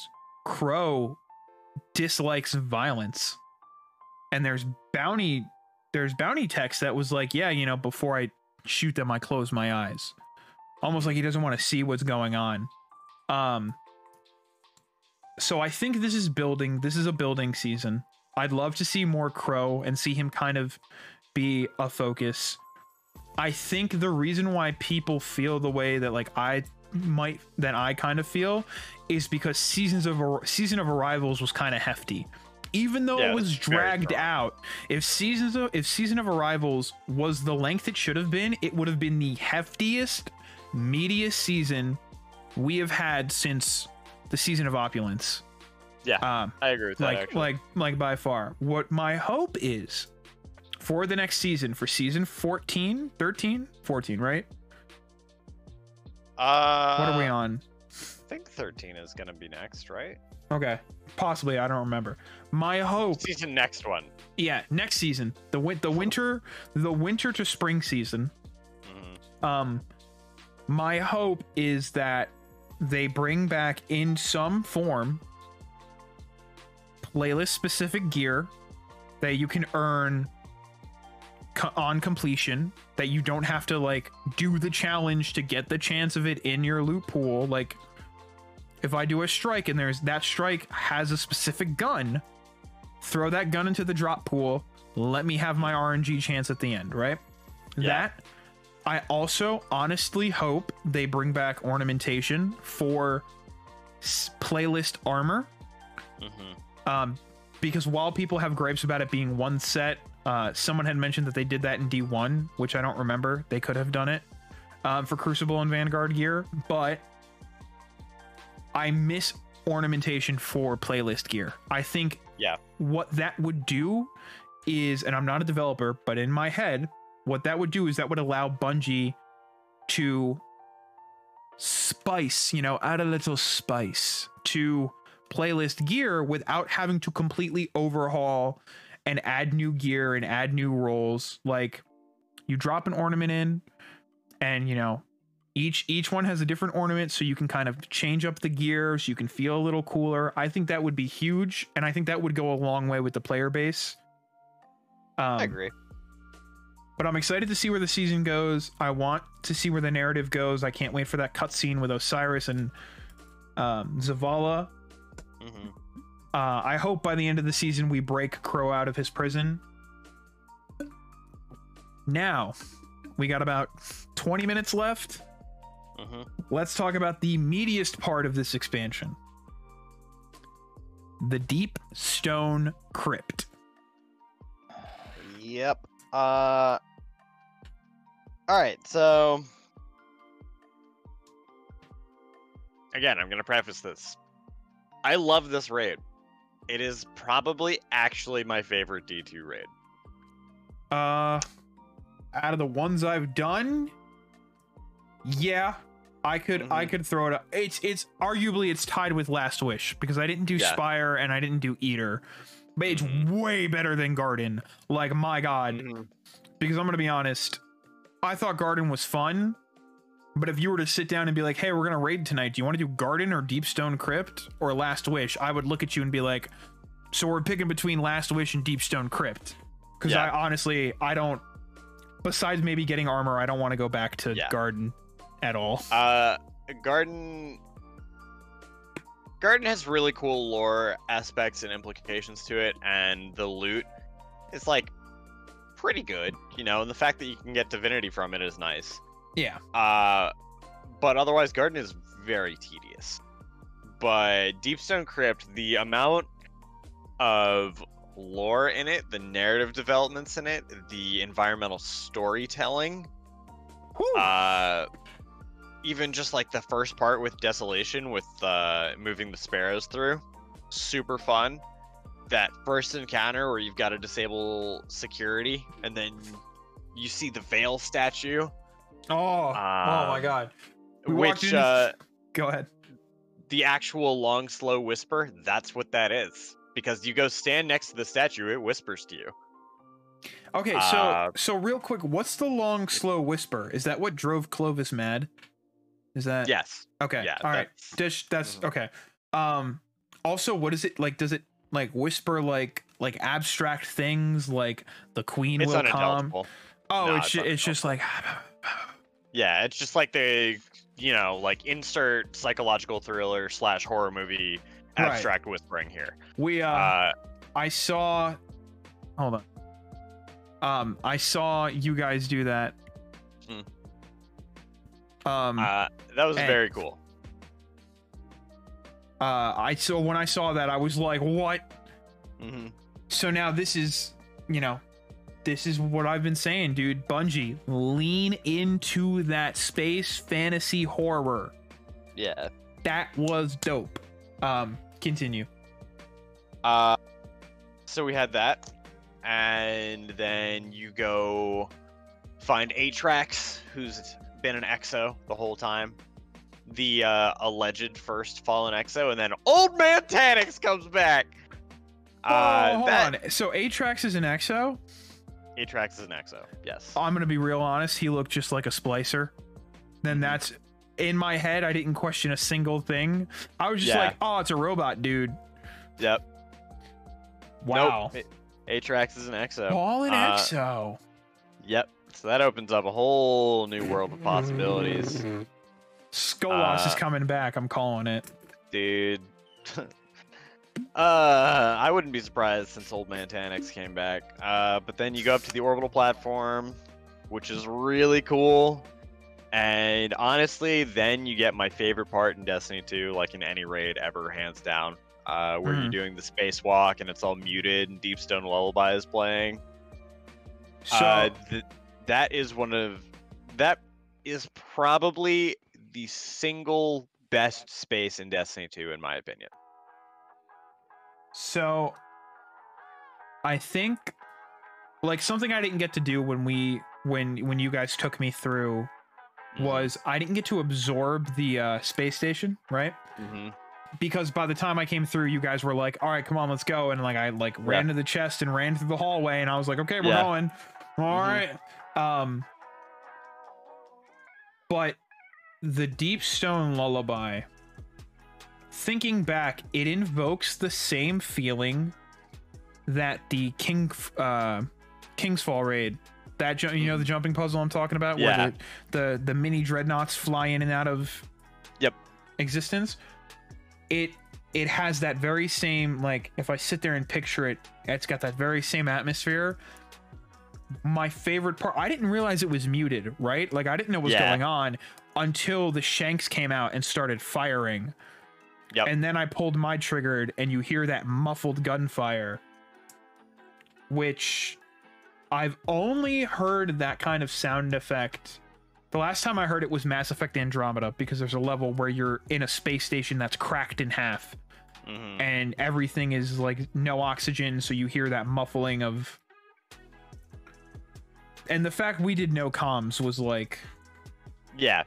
S1: Crow dislikes violence, and there's bounty, there's bounty text that was like, yeah, you know, before I shoot them, I close my eyes, almost like he doesn't want to see what's going on. Um, so I think this is building. This is a building season. I'd love to see more Crow and see him kind of be a focus. I think the reason why people feel the way that like I might that I kind of feel is because seasons of season of arrivals was kind of hefty. Even though
S2: Yeah,
S1: it was dragged out, if seasons of if season of arrivals was the length it should have been, it would have been the heftiest, meatiest season we have had since the season of opulence.
S2: Yeah,
S1: Um,
S2: I agree with that.
S1: like
S2: actually.
S1: like like by far what my hope is for the next season for season 14 13 14 right
S2: uh,
S1: what are we on
S2: I think 13 is gonna be next, right?
S1: Okay. Possibly i don't remember. My hope
S2: Season next one.
S1: yeah next season. The win- the winter the winter to spring season.
S2: Mhm.
S1: um my hope is that they bring back in some form playlist specific gear that you can earn co- on completion that you don't have to like do the challenge to get the chance of it in your loot pool. Like if i do a strike and there's that strike has a specific gun throw that gun into the drop pool let me have my rng chance at the end right
S2: Yeah.
S1: that i also honestly hope they bring back ornamentation for s- playlist armor
S2: Mhm.
S1: um, because while people have gripes about it being one set, uh, someone had mentioned that they did that in D1, which I don't remember. They could have done it um, for Crucible and Vanguard gear, but I miss ornamentation for playlist gear. I think
S2: Yeah.
S1: what that would do is, and I'm not a developer, but in my head, what that would do is that would allow Bungie to spice, you know, add a little spice to playlist gear without having to completely overhaul and add new gear and add new roles. Like you drop an ornament in and you know each each one has a different ornament so you can kind of change up the gear so you can feel a little cooler. I think that would be huge and I think that would go a long way with the player base. Um,
S2: I agree.
S1: but I'm excited to see where the season goes. I want to see where the narrative goes. I can't wait for that cutscene with Osiris and um, Zavala.
S2: hmm
S1: Uh, I hope by the end of the season we break Crow out of his prison. Now, we got about 20 minutes left.
S2: Hmm
S1: Let's talk about the meatiest part of this expansion the Deep Stone Crypt.
S2: Yep. Uh. All right. So. Again, I'm gonna preface this. I love this raid. It is probably actually my favorite D2 raid.
S1: Uh, out of the ones I've done, yeah, I could I
S2: Mhm.
S1: could throw it up. It's it's arguably it's tied with Last Wish because I didn't do
S2: Yeah.
S1: Spire and I didn't do Eater, but it's
S2: Mhm.
S1: way better than Garden. Like my God,
S2: Mhm.
S1: because I'm gonna be honest, I thought Garden was fun. But if you were to sit down and be like, "Hey, we're gonna raid tonight. Do you want to do Garden or Deep Stone Crypt or Last Wish?" I would look at you and be like, "So we're picking between Last Wish and Deep Stone Crypt." Because
S2: Yeah.
S1: I honestly, I don't. Besides maybe getting armor, I don't want to go back to
S2: Yeah.
S1: Garden at all.
S2: Uh, Garden. Garden has really cool lore aspects and implications to it, and the loot is like pretty good, you know, and the fact that you can get divinity from it is nice.
S1: Yeah.
S2: Uh, but otherwise, Garden is very tedious. But Deepstone Crypt, the amount of lore in it, the narrative developments in it, the environmental storytelling,
S1: Whew.
S2: uh, even just like the first part with Desolation, with uh, moving the sparrows through, super fun. That first encounter where you've got to disable security, and then you see the Veil statue,
S1: oh, oh my
S2: um,
S1: god. We
S2: which uh,
S1: Go ahead.
S2: the actual long, slow whisper, that's what that is. Because you go stand next to the statue, it whispers to you.
S1: Okay, so
S2: uh,
S1: so real quick, what's the long slow whisper? Is that what drove Clovis mad? Is that
S2: Yes.
S1: Okay.
S2: Yeah.
S1: All right.
S2: that's-
S1: Dish, that's
S2: Mhm.
S1: okay. Um also what is it like does it like whisper like like abstract things like the queen
S2: It's
S1: will come? Oh,
S2: No,
S1: it's
S2: it's
S1: ju- it's just like <sighs>
S2: Yeah, it's just like the you know, like insert psychological thriller slash horror movie
S1: Right.
S2: abstract whispering here.
S1: we uh,
S2: Uh,
S1: I saw Hold on. Um I saw you guys do that. Um
S2: uh, that was
S1: and-
S2: very cool.
S1: uh I saw when I saw that I was like, "What?"
S2: hmm
S1: So now this is, you know, this is what I've been saying, dude. Bungie, lean into that space fantasy horror.
S2: Yeah.
S1: That was dope. Um, continue.
S2: Uh, so we had that, and then you go find Atraks, who's been an Exo the whole time. The uh, alleged first fallen Exo, and then Old Man Taniks comes back. Uh,
S1: oh, hold
S2: that
S1: on. So Atraks is an EXO.
S2: Atraks is an Exo. Yes.
S1: I'm gonna be real honest. He looked just like a splicer. Then
S2: Mhm.
S1: that's in my head. I didn't question a single thing. I was just
S2: Yeah.
S1: like, "Oh, it's a robot, dude."
S2: Yep.
S1: Wow.
S2: Nope. Atraks is an Exo.
S1: All an
S2: Uh,
S1: EXO.
S2: Yep. So that opens up a whole new world of possibilities,
S1: Skolas is
S2: uh,
S1: coming back. I'm calling it.
S2: dude. <laughs> uh, I wouldn't be surprised since Old Man Taniks came back. Uh, but then you go up to the orbital platform, which is really cool. And honestly, then you get my favorite part in Destiny 2, like in any raid ever, hands down. Uh, where you're
S1: Mhm.
S2: doing the spacewalk and it's all muted and Deepstone Lullaby is playing.
S1: So
S2: uh, that is one of that is probably the single best space in Destiny 2 in my opinion.
S1: So I think like something I didn't get to do when we when when you guys took me through
S2: Mm-hmm.
S1: was I didn't get to absorb the uh, space station, right?
S2: hmm
S1: Because by the time I came through, you guys were like, "All right, come on, let's go!" And like I like ran to the chest and ran through the hallway, and I was like, "Okay, we're
S2: Yeah.
S1: going." All
S2: Mhm.
S1: right. Um, but the Deep Stone Lullaby. Thinking back, it invokes the same feeling that the King uh King's Fall raid that ju- you know the jumping puzzle I'm talking about
S2: Yeah.
S1: where the, the the mini dreadnoughts fly in and out of
S2: Yep.
S1: existence it it has that very same like if I sit there and picture it it's got that very same atmosphere my favorite part I didn't realize it was muted right like I didn't know what was
S2: Yeah.
S1: going on until the shanks came out and started firing
S2: Yep.
S1: and then I pulled my triggered and you hear that muffled gunfire which I've only heard that kind of sound effect. The last time I heard it was Mass Effect Andromeda because there's a level where you're in a space station that's cracked in half
S2: hmm
S1: and everything is like no oxygen, so you hear that muffling of. And the fact we did no comms was like
S2: Yeah,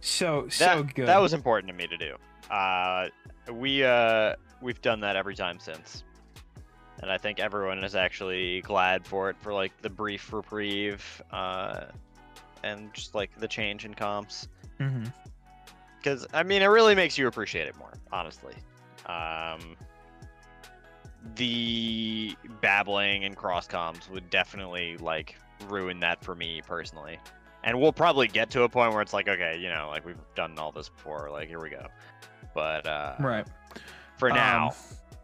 S1: so
S2: that,
S1: so good.
S2: that was important to me to do. Uh, we uh, we've done that every time since, and I think everyone is actually glad for it for like the brief reprieve, uh, and just like the change in comps. Because I mean, it really makes you appreciate it more, honestly. Um, the babbling and cross comms would definitely like ruin that for me personally. And we'll probably get to a point where it's like, okay, you know, like we've done all this before, like here we go. But uh,
S1: right.
S2: for now,
S1: Um,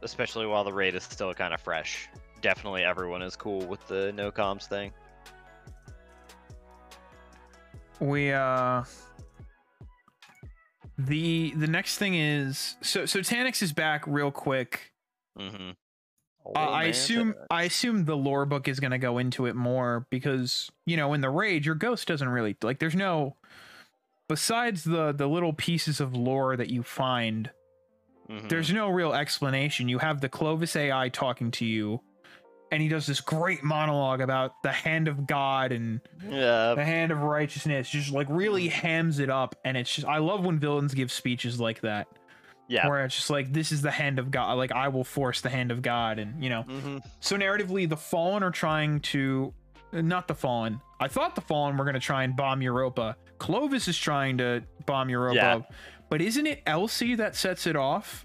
S2: especially while the raid is still kind of fresh, definitely everyone is cool with the no comms thing.
S1: we uh the the next thing is so so Taniks is back real quick.
S2: Mm-hmm.
S1: Uh, I assume I assume the lore book is gonna go into it more because you know in the raid your ghost doesn't really like there's no besides the the little pieces of lore that you find
S2: Mhm.
S1: there's no real explanation. You have the Clovis AI talking to you, and he does this great monologue about the hand of God and
S2: yeah.
S1: the hand of righteousness. Just like really hams it up, and it's just I love when villains give speeches like that,
S2: Yeah.
S1: where it's just like this is the hand of God. Like I will force the hand of God, and you know.
S2: hmm
S1: So narratively, the Fallen are trying to, not the Fallen. I thought the Fallen were going to try and bomb Europa. Clovis is trying to bomb Europa,
S2: Yeah.
S1: but isn't it Elsie that sets it off?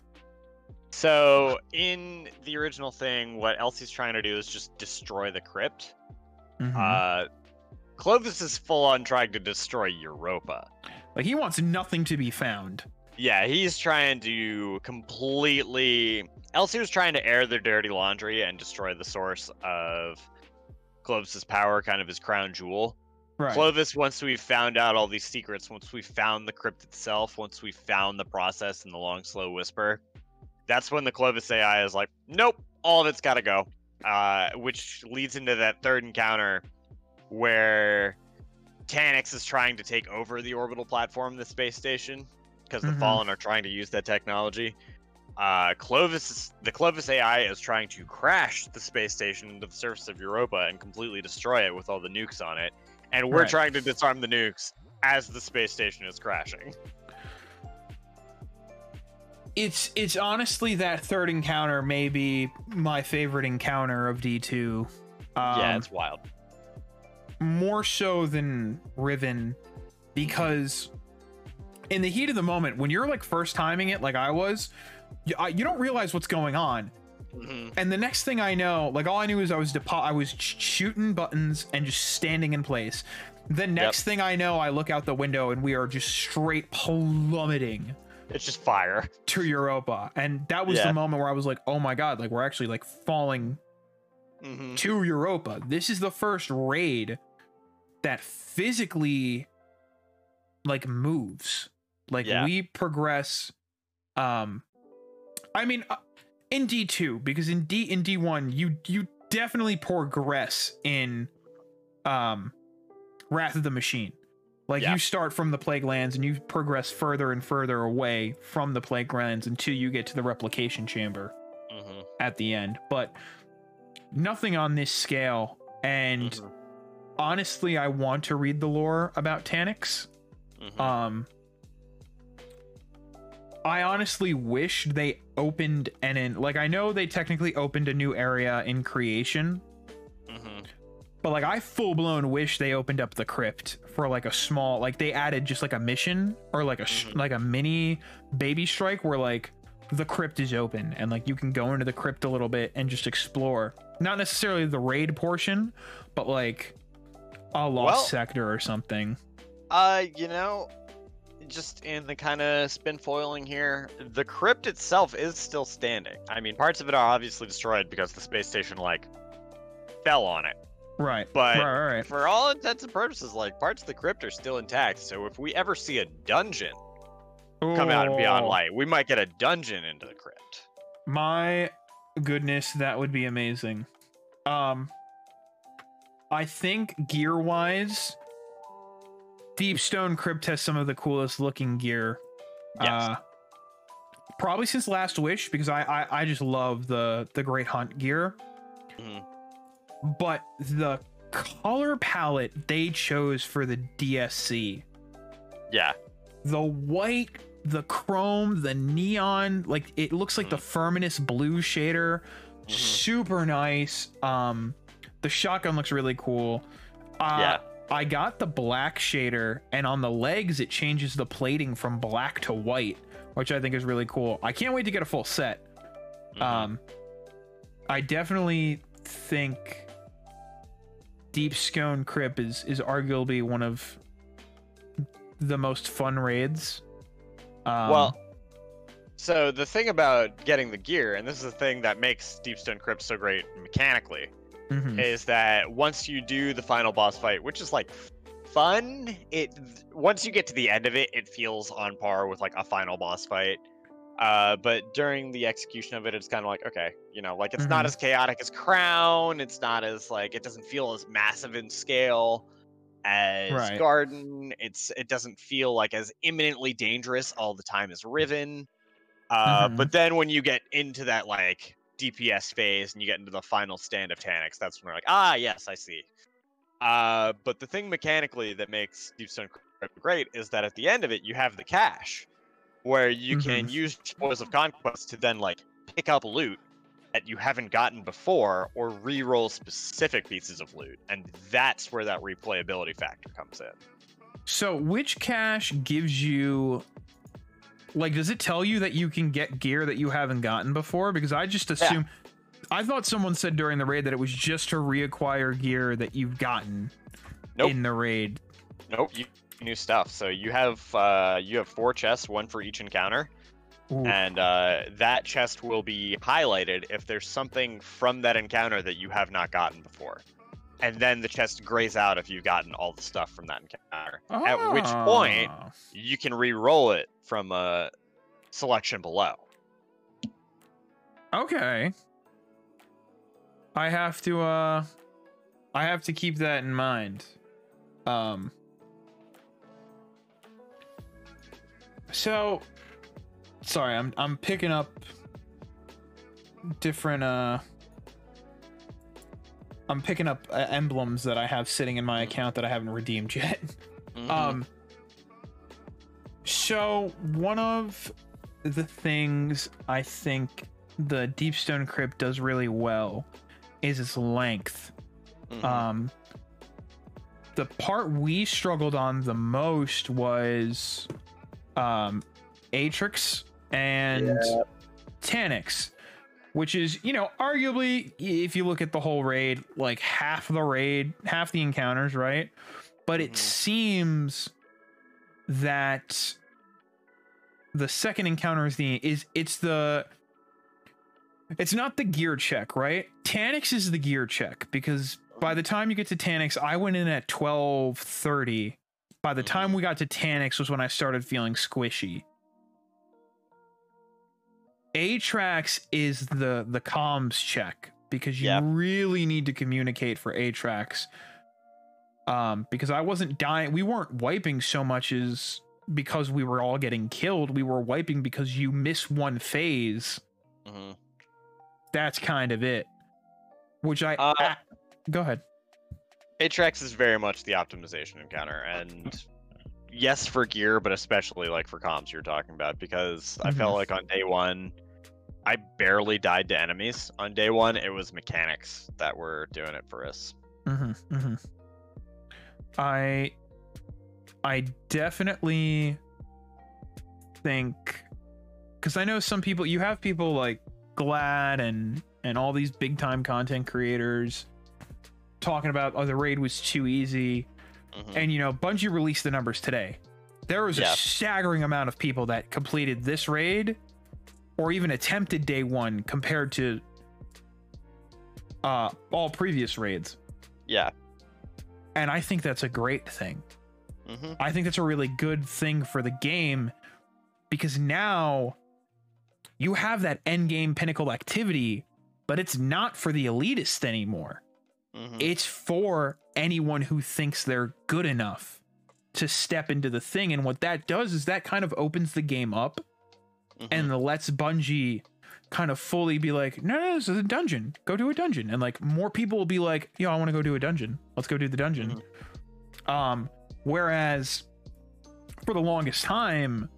S2: So in the original thing, what Elsie's trying to do is just destroy the crypt.
S1: Mhm.
S2: Uh, Clovis is full on trying to destroy Europa.
S1: like he wants nothing to be found.
S2: Yeah, he's trying to completely. Elsie was trying to air their dirty laundry and destroy the source of Clovis's power, kind of his crown jewel.
S1: Right.
S2: Clovis, once we've found out all these secrets, once we found the crypt itself, once we found the process and the long, slow whisper, that's when the Clovis AI is like, nope, all of it's got to go. Uh, which leads into that third encounter where Taniks is trying to take over the orbital platform, the space station, because the
S1: Mhm.
S2: Fallen are trying to use that technology. Uh, Clovis, is, the Clovis AI is trying to crash the space station into the surface of Europa and completely destroy it with all the nukes on it and we're
S1: Right.
S2: trying to disarm the nukes as the space station is crashing.
S1: it's it's honestly that third encounter may be my favorite encounter of D2. Um,
S2: yeah, it's wild.
S1: more so than Riven because in the heat of the moment when you're like first timing it like I was you, I, you don't realize what's going on
S2: hmm
S1: and the next thing I know like all I knew is I was depo- I was sh- shooting buttons and just standing in place the next thing I know I look out the window and we are just straight plummeting
S2: It's just fire.
S1: to Europa and that was
S2: Yeah.
S1: the moment where I was like oh my god like we're actually like falling
S2: hmm
S1: to Europa. This is the first raid that physically like moves. Like
S2: Yeah.
S1: we progress um I mean uh, in D2 because in D in D1 you you definitely progress in um Wrath of the Machine. Like
S2: Yeah.
S1: you start from the plague lands and you progress further and further away from the plague lands until you get to the replication chamber
S2: hmm
S1: at the end, but nothing on this scale. And
S2: Mhm.
S1: honestly, I want to read the lore about Taniks.
S2: hmm
S1: Um, I honestly wish they opened an in like I know they technically opened a new area in creation,
S2: hmm
S1: but like I full blown wish they opened up the crypt for like a small like they added just like a mission or like a
S2: Mhm.
S1: like a mini baby strike where like the crypt is open and like you can go into the crypt a little bit and just explore. Not necessarily the raid portion, but like a lost
S2: Well-
S1: sector or something.
S2: Uh, you know, just in the kind of spin foiling here, the crypt itself is still standing. I mean, parts of it are obviously destroyed because the space station like fell on it.
S1: Right.
S2: But
S1: right, right,
S2: for all intents and purposes, like parts of the crypt are still intact. So if we ever see a dungeon come out and beyond light, we might get a dungeon into the crypt.
S1: My goodness, that would be amazing. Um I think gear wise, Deepstone Crypt has some of the coolest looking gear.
S2: Yes.
S1: Uh probably since Last Wish, because I I, I just love the the Great Hunt gear.
S2: Mhm.
S1: But the color palette they chose for the DSC
S2: Yeah.
S1: the white, the chrome, the neon, like it looks like the Firminus blue shader.
S2: Mhm.
S1: Super nice. Um the shotgun looks really cool. Uh
S2: Yeah.
S1: I got the black shader and on the legs it changes the plating from black to white, which I think is really cool. I can't wait to get a full set.
S2: Mhm.
S1: Um I definitely think Deep Stone Crypt is is arguably one of the most fun raids. Um,
S2: well, So the thing about getting the gear, and this is the thing that makes Deepstone Crypt so great mechanically,
S1: Mhm.
S2: is that once you do the final boss fight, which is like fun, it once you get to the end of it, it feels on par with like a final boss fight. Uh, but during the execution of it, it's kind of like okay, you know, like it's not
S1: Mhm.
S2: as chaotic as Crown. It's not as like it doesn't feel as massive in scale as
S1: Right.
S2: Garden. It's it doesn't feel like as imminently dangerous all the time as Riven. Uh,
S1: Mhm.
S2: But then when you get into that like DPS phase and you get into the final stand of Taniks, that's when we're like, ah, yes, I see. Uh, but the thing mechanically that makes Deepstone great is that at the end of it, you have the cache, where you can use Spoils of Conquest to then like pick up loot that you haven't gotten before, or re-roll specific pieces of loot, and that's where that replayability factor comes in.
S1: So, which cache gives you like does it tell you that you can get gear that you haven't gotten before because I just assume I thought someone said during the raid that it was just to reacquire gear that you've gotten
S2: Nope.
S1: in the raid.
S2: Nope, you new stuff. So you have uh, you have four chests, one for each encounter.
S1: Ooh.
S2: and uh, that chest will be highlighted if there's something from that encounter that you have not gotten before. And then the chest grays out if you've gotten all the stuff from that encounter. At which point,
S1: Ah.
S2: you can re-roll it from a selection below.
S1: Okay. I have to uh I have to keep that in mind. Um So sorry, I'm I'm picking up different uh I'm picking up uh, emblems that I have sitting in my account that I haven't redeemed yet.
S2: Mhm.
S1: Um so one of the things I think the Deepstone Crypt does really well is its length.
S2: Mhm.
S1: Um the part we struggled on the most was um Atraks and Taniks, which is, you know, arguably if you look at the whole raid, like half the raid, half the encounters, right? But it
S2: Mhm.
S1: seems that the second encounter is the is it's the it's not the gear check, right? Taniks is the gear check because by the time you get to Taniks, I went in at 12:30. By the time
S2: Mhm.
S1: we got to Taniks was when I started feeling squishy. Atraks is the the comms check because you
S2: Yep.
S1: really need to communicate for Atraks. Um, because I wasn't dying, we weren't wiping so much as because we were all getting killed. We were wiping because you miss one phase.
S2: Mhm.
S1: That's kind of it. Which I
S2: Uh,
S1: go ahead.
S2: Atraks is very much the optimization encounter, and yes for gear, but especially like for comms you're talking about, because I felt like on day one, I barely died to enemies. On day one, it was mechanics that were doing it for us.
S1: Mm-hmm, mm-hmm. I I definitely think because I know some people you have people like Glad and and all these big time content creators talking about oh the raid was too easy
S2: Mhm.
S1: and you know Bungie released the numbers today. There was
S2: Yeah.
S1: a staggering amount of people that completed this raid or even attempted day one compared to uh all previous raids.
S2: Yeah.
S1: And I think that's a great thing.
S2: hmm
S1: I think that's a really good thing for the game because now you have that end game pinnacle activity, but it's not for the elitist anymore.
S2: hmm
S1: It's for anyone who thinks they're good enough to step into the thing. And what that does is that kind of opens the game up
S2: Mhm.
S1: and lets Bungie kind of fully be like, no, no, this is a dungeon. Go do a dungeon. And like more people will be like, yo, I want to go do a dungeon. Let's go do the dungeon. Um, whereas for the longest time,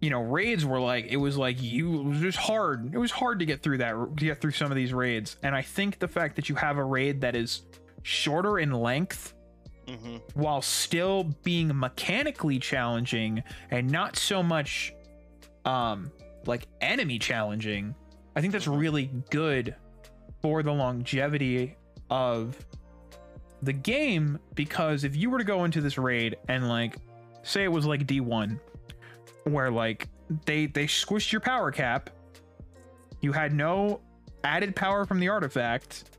S1: you know, raids were like it was like you it was just hard. It was hard to get through that to get through some of these raids. And I think the fact that you have a raid that is shorter in length
S2: Mhm.
S1: while still being mechanically challenging and not so much um like enemy challenging i think that's really good for the longevity of the game because if you were to go into this raid and like say it was like d1 where like they they squished your power cap. You had no added power from the artifact,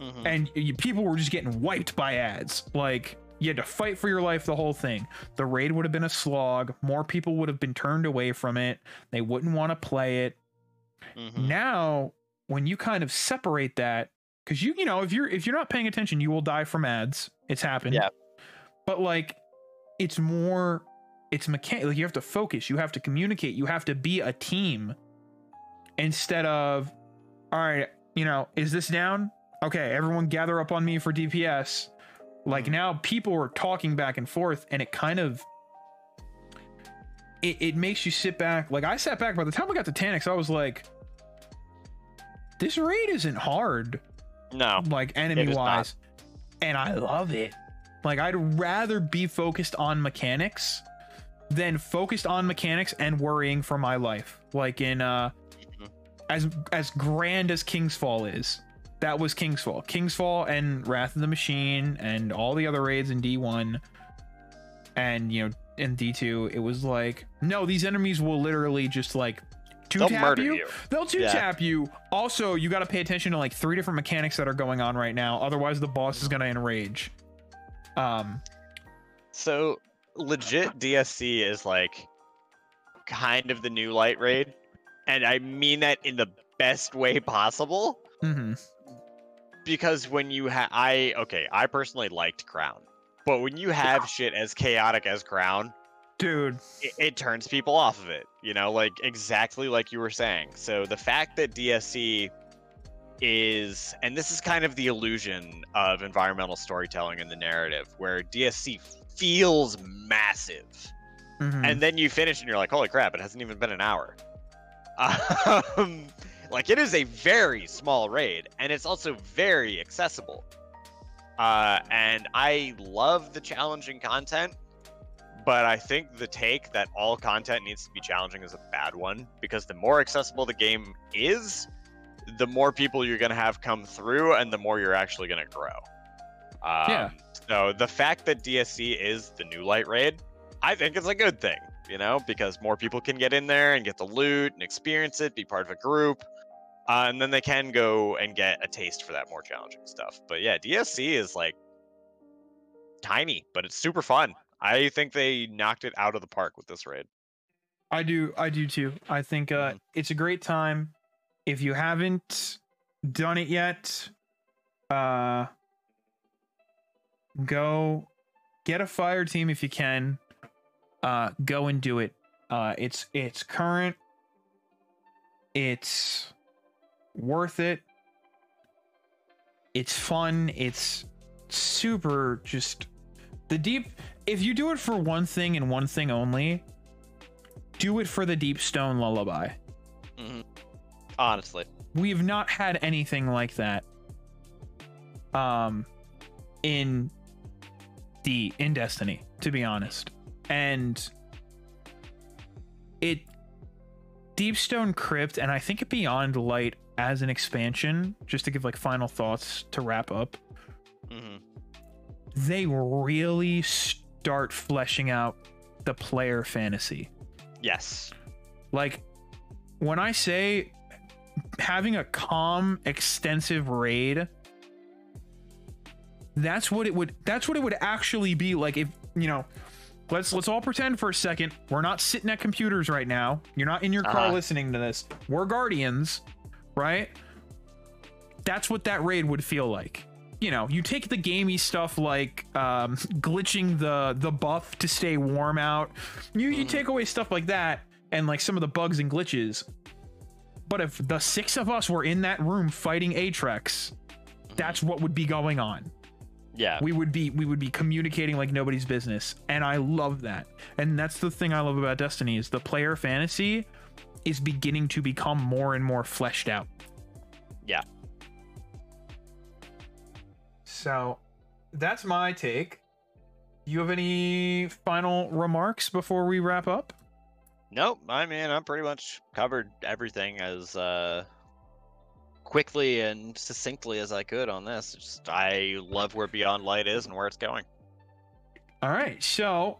S2: Mhm.
S1: and you, people were just getting wiped by ads. Like you had to fight for your life the whole thing. The raid would have been a slog. More people would have been turned away from it. They wouldn't want to play it.
S2: Mhm.
S1: Now, when you kind of separate that, because you you know if you're if you're not paying attention, you will die from ads. It's happened.
S2: Yeah.
S1: But like, it's more. It's mechanic. Like you have to focus. You have to communicate. You have to be a team. Instead of, all right, you know, is this down? Okay, everyone gather up on me for DPS. Like now, people are talking back and forth, and it kind of. It, it makes you sit back. Like I sat back by the time I got to Taniks, I was like, this raid isn't hard
S2: No.
S1: like enemy wise and i love it like i'd rather be focused on mechanics than focused on mechanics and worrying for my life like in uh
S2: Mhm.
S1: as as grand as King's Fall is that was kingsfall kingsfall and wrath of the machine and all the other raids in d1 and you know in d2 it was like no these enemies will literally just like two
S2: They'll
S1: tap
S2: murder
S1: you
S2: you.
S1: They'll two
S2: Yeah.
S1: tap you. Also, you got to pay attention to like three different mechanics that are going on right now. Otherwise, the boss is gonna enrage. Um,
S2: So legit DSC is like kind of the new light raid, and I mean that in the best way possible.
S1: mhm.
S2: Because when you have, I okay, I personally liked Crown, but when you have shit as chaotic as Crown,
S1: dude.
S2: it, it turns people off of it. You know, like exactly like you were saying. So the fact that DSC is, and this is kind of the illusion of environmental storytelling in the narrative, where DSC feels massive,
S1: Mhm.
S2: and then you finish and you're like, holy crap, it hasn't even been an hour. <laughs> Um, like it is a very small raid, and it's also very accessible. Uh, and I love the challenging content, but I think the take that all content needs to be challenging is a bad one because the more accessible the game is, the more people you're going to have come through, and the more you're actually going to grow. Um,
S1: Yeah.
S2: So the fact that DSC is the new light raid, I think it's a good thing, you know, because more people can get in there and get the loot and experience it, be part of a group. Uh, and then they can go and get a taste for that more challenging stuff. But yeah, DSC is like tiny, but it's super fun. I think they knocked it out of the park with this raid.
S1: I do. I do too. I think uh,
S2: Mhm.
S1: it's a great time. If you haven't done it yet, uh, go get a fire team if you can. Uh, go and do it. Uh, it's it's current. It's worth it. It's fun. It's super just the deep. If you do it for one thing and one thing only, do it for the deep stone lullaby.
S2: Honestly.
S1: We've not had anything like that. Um, in the in Destiny, to be honest, and it Deepstone Crypt and I think it Beyond Light as an expansion, just to give like final thoughts to wrap up.
S2: hmm
S1: They really start fleshing out the player fantasy.
S2: Yes.
S1: Like when I say having a calm, extensive raid, that's what it would that's what it would actually be like if you know let's let's all pretend for a second we're not sitting at computers right now. You're not in your car
S2: Uh-huh.
S1: listening to this. We're guardians, right? That's what that raid would feel like. You know, you take the gamey stuff like um, <laughs> glitching the the buff to stay warm out. You you
S2: Mhm.
S1: take away stuff like that and like some of the bugs and glitches. But if the six of us were in that room fighting Atraks, that's what would be going on.
S2: Yeah.
S1: We would be we would be communicating like nobody's business, and I love that. And that's the thing I love about Destiny is the player fantasy is beginning to become more and more fleshed out.
S2: Yeah.
S1: So that's my take. You have any final remarks before we wrap up?
S2: Nope. I mean, I'm pretty much covered everything as uh, quickly and succinctly as I could on this. Just, I love where Beyond Light is and where it's going.
S1: All right, so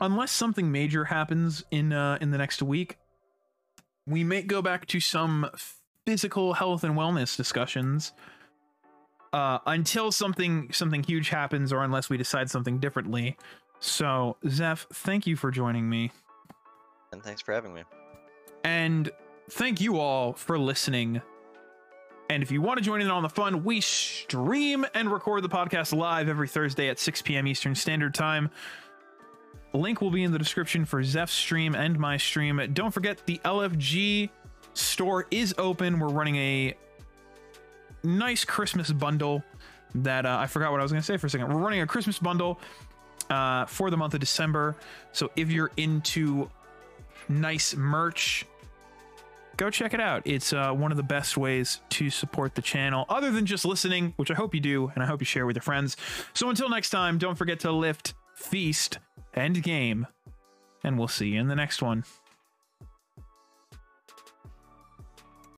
S1: unless something major happens in uh, in the next week, we may go back to some physical health and wellness discussions uh, until something something huge happens, or unless we decide something differently. So, Zeph, thank you for joining me,
S2: And thanks for having me.
S1: and thank you all for listening. And if you want to join in on the fun, we stream and record the podcast live every Thursday at 6 p.m. Eastern Standard Time. Link will be in the description for Zeph's stream and my stream. Don't forget the LFG store is open. We're running a nice Christmas bundle that uh, I forgot what I was going to say for a second. We're running a Christmas bundle uh, for the month of December. So if you're into nice merch, go check it out. It's uh, one of the best ways to support the channel, other than just listening, which I hope you do, and I hope you share with your friends. So until next time, don't forget to lift, feast, and game, and we'll see you in the next one.